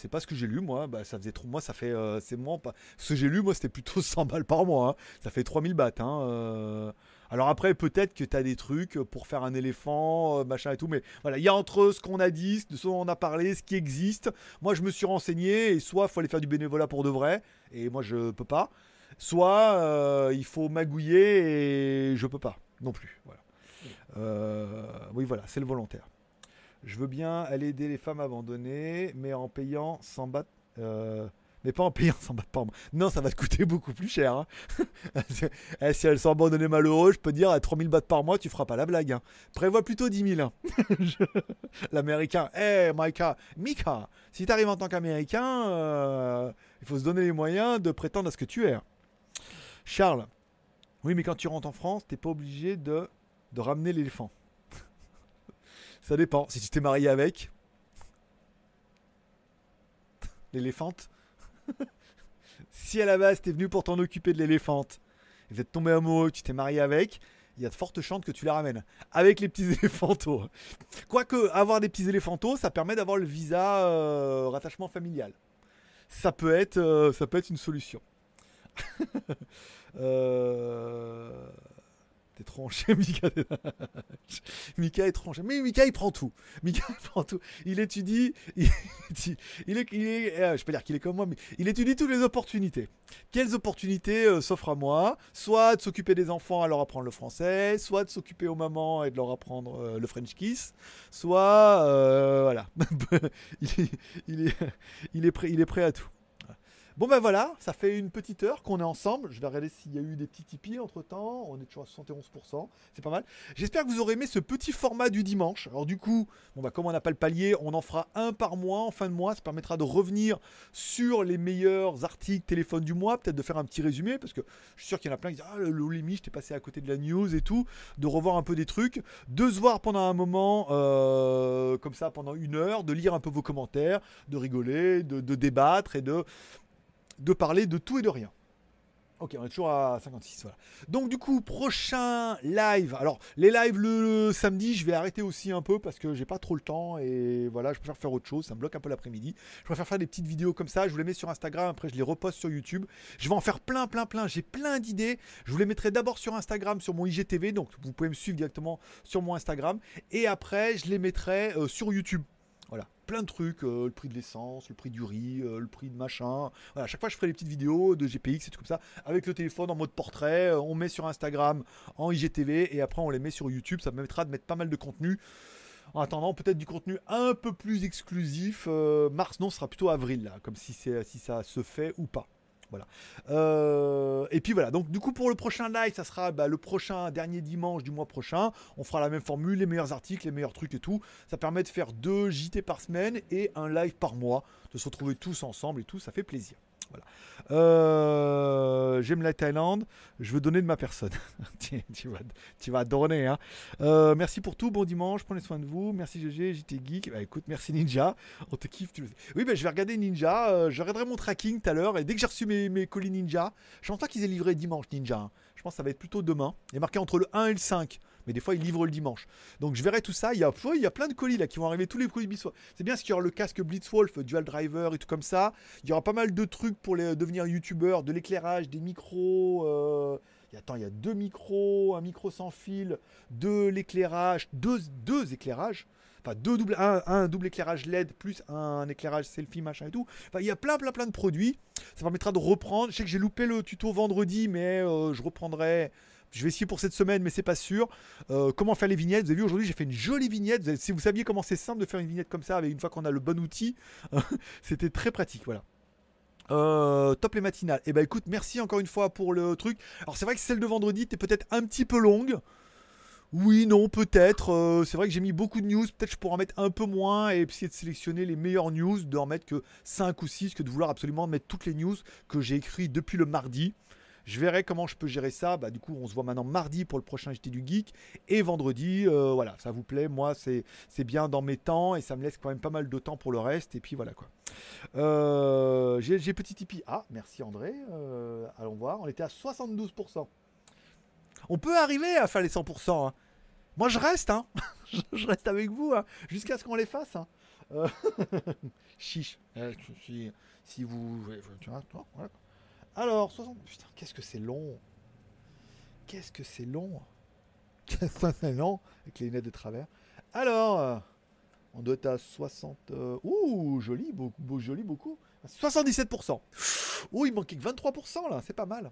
c'est pas ce que j'ai lu moi. Bah, ça faisait trop. Moi, ça fait. Euh, c'est moi. Pas... Ce que j'ai lu, moi, c'était plutôt 100 balles par mois. Hein. Ça fait 3000 bahts. Hein, euh. Alors après, peut-être que tu as des trucs pour faire un éléphant, euh, machin et tout. Mais voilà, il y a entre ce qu'on a dit, ce dont on a parlé, ce qui existe. Moi, je me suis renseigné. Et soit il faut aller faire du bénévolat pour de vrai. Et moi, je peux pas. Soit il faut magouiller et je peux pas non plus. Voilà. oui, voilà, c'est le volontaire. Je veux bien aller aider les femmes abandonnées, mais en payant 100 bahts. Euh, mais pas en payant 100 bahts par mois. Non, ça va te coûter beaucoup plus cher. Hein. Eh, si elles sont abandonnées malheureuses, je peux dire à 3000 bahts par mois, tu feras pas la blague. Hein. Prévois plutôt 10 000. Hein. L'américain, hé, hey, Mika, Mika, si tu arrives en tant qu'américain, euh, il faut se donner les moyens de prétendre à ce que tu es. Charles, oui, mais quand tu rentres en France, t'es pas obligé de ramener l'éléphant. Ça dépend. Si tu t'es marié avec. L'éléphante. si à la base t'es venu pour t'en occuper de l'éléphante, et vous êtes tombé amoureux, tu t'es marié avec, il y a de fortes chances que tu la ramènes. Avec les petits éléphantos. Quoique, avoir des petits éléphantos, ça permet d'avoir le visa euh, rattachement familial. Ça peut être, euh, ça peut être une solution. euh... T'es tranché, Mika. Mika est tranché. Mais Mika, il prend tout. Mika, il prend tout. Il étudie. Il, il est, euh, je peux dire qu'il est comme moi, mais il étudie toutes les opportunités. Quelles opportunités euh, s'offrent à moi? Soit de s'occuper des enfants à leur apprendre le français, soit de s'occuper aux mamans et de leur apprendre euh, le French kiss, soit. voilà. il, est prêt, il est prêt à tout. Bon ben voilà, ça fait une petite heure qu'on est ensemble. Je vais regarder s'il y a eu des petits tipis entre temps. On est toujours à 71%, c'est pas mal. J'espère que vous aurez aimé ce petit format du dimanche. Alors du coup, bah comme on n'a pas le palier, on en fera un par mois en fin de mois. Ça permettra de revenir sur les meilleurs articles téléphone du mois, peut-être de faire un petit résumé parce que je suis sûr qu'il y en a plein qui disent ah le je t'ai passé à côté de la news et tout, de revoir un peu des trucs, de se voir pendant un moment euh, comme ça pendant une heure, de lire un peu vos commentaires, de rigoler, de débattre et de de parler de tout et de rien. Ok, on est toujours à 56, voilà. Donc du coup, prochain live. Alors, les lives le, samedi, je vais arrêter aussi un peu parce que j'ai pas trop le temps et voilà, je préfère faire autre chose, ça me bloque un peu l'après-midi. Je préfère faire des petites vidéos comme ça, je vous les mets sur Instagram, après je les reposte sur YouTube. Je vais en faire plein, plein, plein, j'ai plein d'idées. Je vous les mettrai d'abord sur Instagram, sur mon IGTV, donc vous pouvez me suivre directement sur mon Instagram. Et après, je les mettrai euh, sur YouTube. Voilà, plein de trucs, euh, le prix de l'essence, le prix du riz, euh, le prix de machin. Voilà, à chaque fois je ferai des petites vidéos de GPX et tout comme ça, avec le téléphone en mode portrait, euh, on met sur Instagram en IGTV et après on les met sur YouTube, ça me permettra de mettre pas mal de contenu. En attendant, peut-être du contenu un peu plus exclusif. mars, non, ce sera plutôt avril, là, comme si, si ça se fait ou pas. Voilà. Euh, et puis voilà, donc du coup pour le prochain live, ça sera bah, le prochain dernier dimanche du mois prochain. On fera la même formule, les meilleurs articles, les meilleurs trucs et tout. Ça permet de faire deux JT par semaine et un live par mois, de se retrouver tous ensemble et tout, ça fait plaisir. Euh, j'aime la Thaïlande. Je veux donner de ma personne. tu, vas, tu. Hein. Euh, merci pour tout. Bon dimanche. Prenez soin de vous. Merci GG. JT Geek. Bah, merci Ninja. On te kiffe. Oui, bah, je vais regarder Ninja. Euh, je regarderai mon tracking tout à l'heure. Et dès que j'ai reçu mes, mes, colis Ninja, je pense pas qu'ils aient livré dimanche Ninja. Hein. Pense ça va être plutôt demain. Il est marqué entre le 1 et le 5 mais des fois ils livrent le dimanche. Donc je verrai tout ça. Il y a, il y a plein de colis là qui vont arriver, tous les colis Blitzwolf. C'est bien parce qu'il y aura le casque Blitzwolf, Dual Driver et tout comme ça. Il y aura pas mal de trucs pour les, devenir youtubeur, de l'éclairage, des micros. Euh, attends, il y a deux micros, un micro sans fil, de l'éclairage, deux éclairages. Enfin deux doubles, un, double éclairage LED plus un éclairage selfie machin et tout. Enfin, il y a plein plein plein de produits. Ça permettra de reprendre. Je sais que j'ai loupé le tuto vendredi, mais euh, je reprendrai. Je vais essayer pour cette semaine, mais c'est pas sûr. Euh, comment faire les vignettes? Vous avez vu aujourd'hui, j'ai fait une jolie vignette. Si vous saviez comment c'est simple de faire une vignette comme ça, avec une fois qu'on a le bon outil, c'était très pratique. Voilà. Euh, top les matinales. Et bah écoute, merci encore une fois pour le truc. Alors c'est vrai que celle de vendredi était peut-être un petit peu longue. Oui, non, peut-être. Euh, c'est vrai que j'ai mis beaucoup de news. Peut-être je pourrais en mettre un peu moins et essayer de sélectionner les meilleures news, de en mettre que 5 ou 6 que de vouloir absolument mettre toutes les news que j'ai écrites depuis le mardi. Je verrai comment je peux gérer ça. Bah, du coup, on se voit maintenant mardi pour le prochain JT du Geek. Et vendredi, euh, voilà, ça vous plaît. Moi, c'est bien dans mes temps et ça me laisse quand même pas mal de temps pour le reste. Et puis voilà quoi. Euh, j'ai petit Tipeee. Ah, merci André. Allons voir. On était à 72%. On peut arriver à faire les 100%. hein. Moi, je reste. Hein. Je- reste avec vous hein, jusqu'à ce qu'on les fasse. hein. Euh, Chiche. Euh, si, si vous. tu vois, toi, voilà. Alors, 60. Putain, qu'est-ce que c'est long. Qu'est-ce que c'est long. Qu'est-ce que c'est long. Avec les lunettes de travers. Alors, euh, on doit être à 60. euh, Ouh, joli, beaucoup, beau, joli, beaucoup. 77%. Ouh, il manquait que 23% là, c'est pas mal.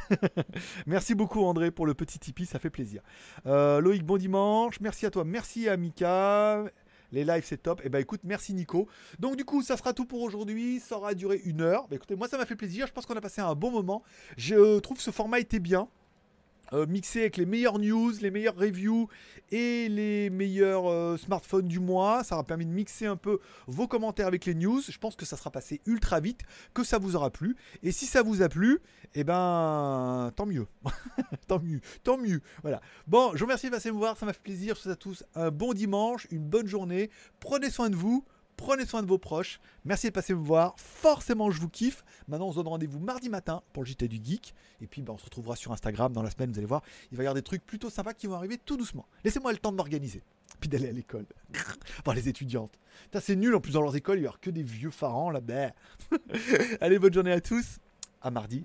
merci beaucoup André pour le petit Tipeee, ça fait plaisir. Euh, Loïc, bon dimanche. Merci à toi, merci à Mika. Les lives c'est top. Et bah écoute, merci Nico. Donc du coup, ça sera tout pour aujourd'hui. Ça aura duré une heure. Bah écoutez, moi ça m'a fait plaisir. Je pense qu'on a passé un bon moment. Je trouve ce format était bien. Euh, mixé avec les meilleures news, les meilleures reviews et les meilleurs euh, smartphones du mois. Ça aura permis de mixer un peu vos commentaires avec les news. Je pense que ça sera passé ultra vite, que ça vous aura plu. Et si ça vous a plu, eh ben tant mieux. tant mieux, tant mieux. Voilà. Bon, je vous remercie de passer me voir, ça m'a fait plaisir. Je vous souhaite à tous un bon dimanche, une bonne journée. Prenez soin de vous. Prenez soin de vos proches. Merci de passer me voir. Forcément, je vous kiffe. Maintenant, on se donne rendez-vous mardi matin pour le JT du Geek. Et puis, ben, on se retrouvera sur Instagram dans la semaine. Vous allez voir, il va y avoir des trucs plutôt sympas qui vont arriver tout doucement. Laissez-moi le temps de m'organiser. Puis d'aller à l'école. Voir les étudiantes. C'est nul en plus dans leurs écoles. Il y aura que des vieux parents là. bas Allez, bonne journée à tous. À mardi.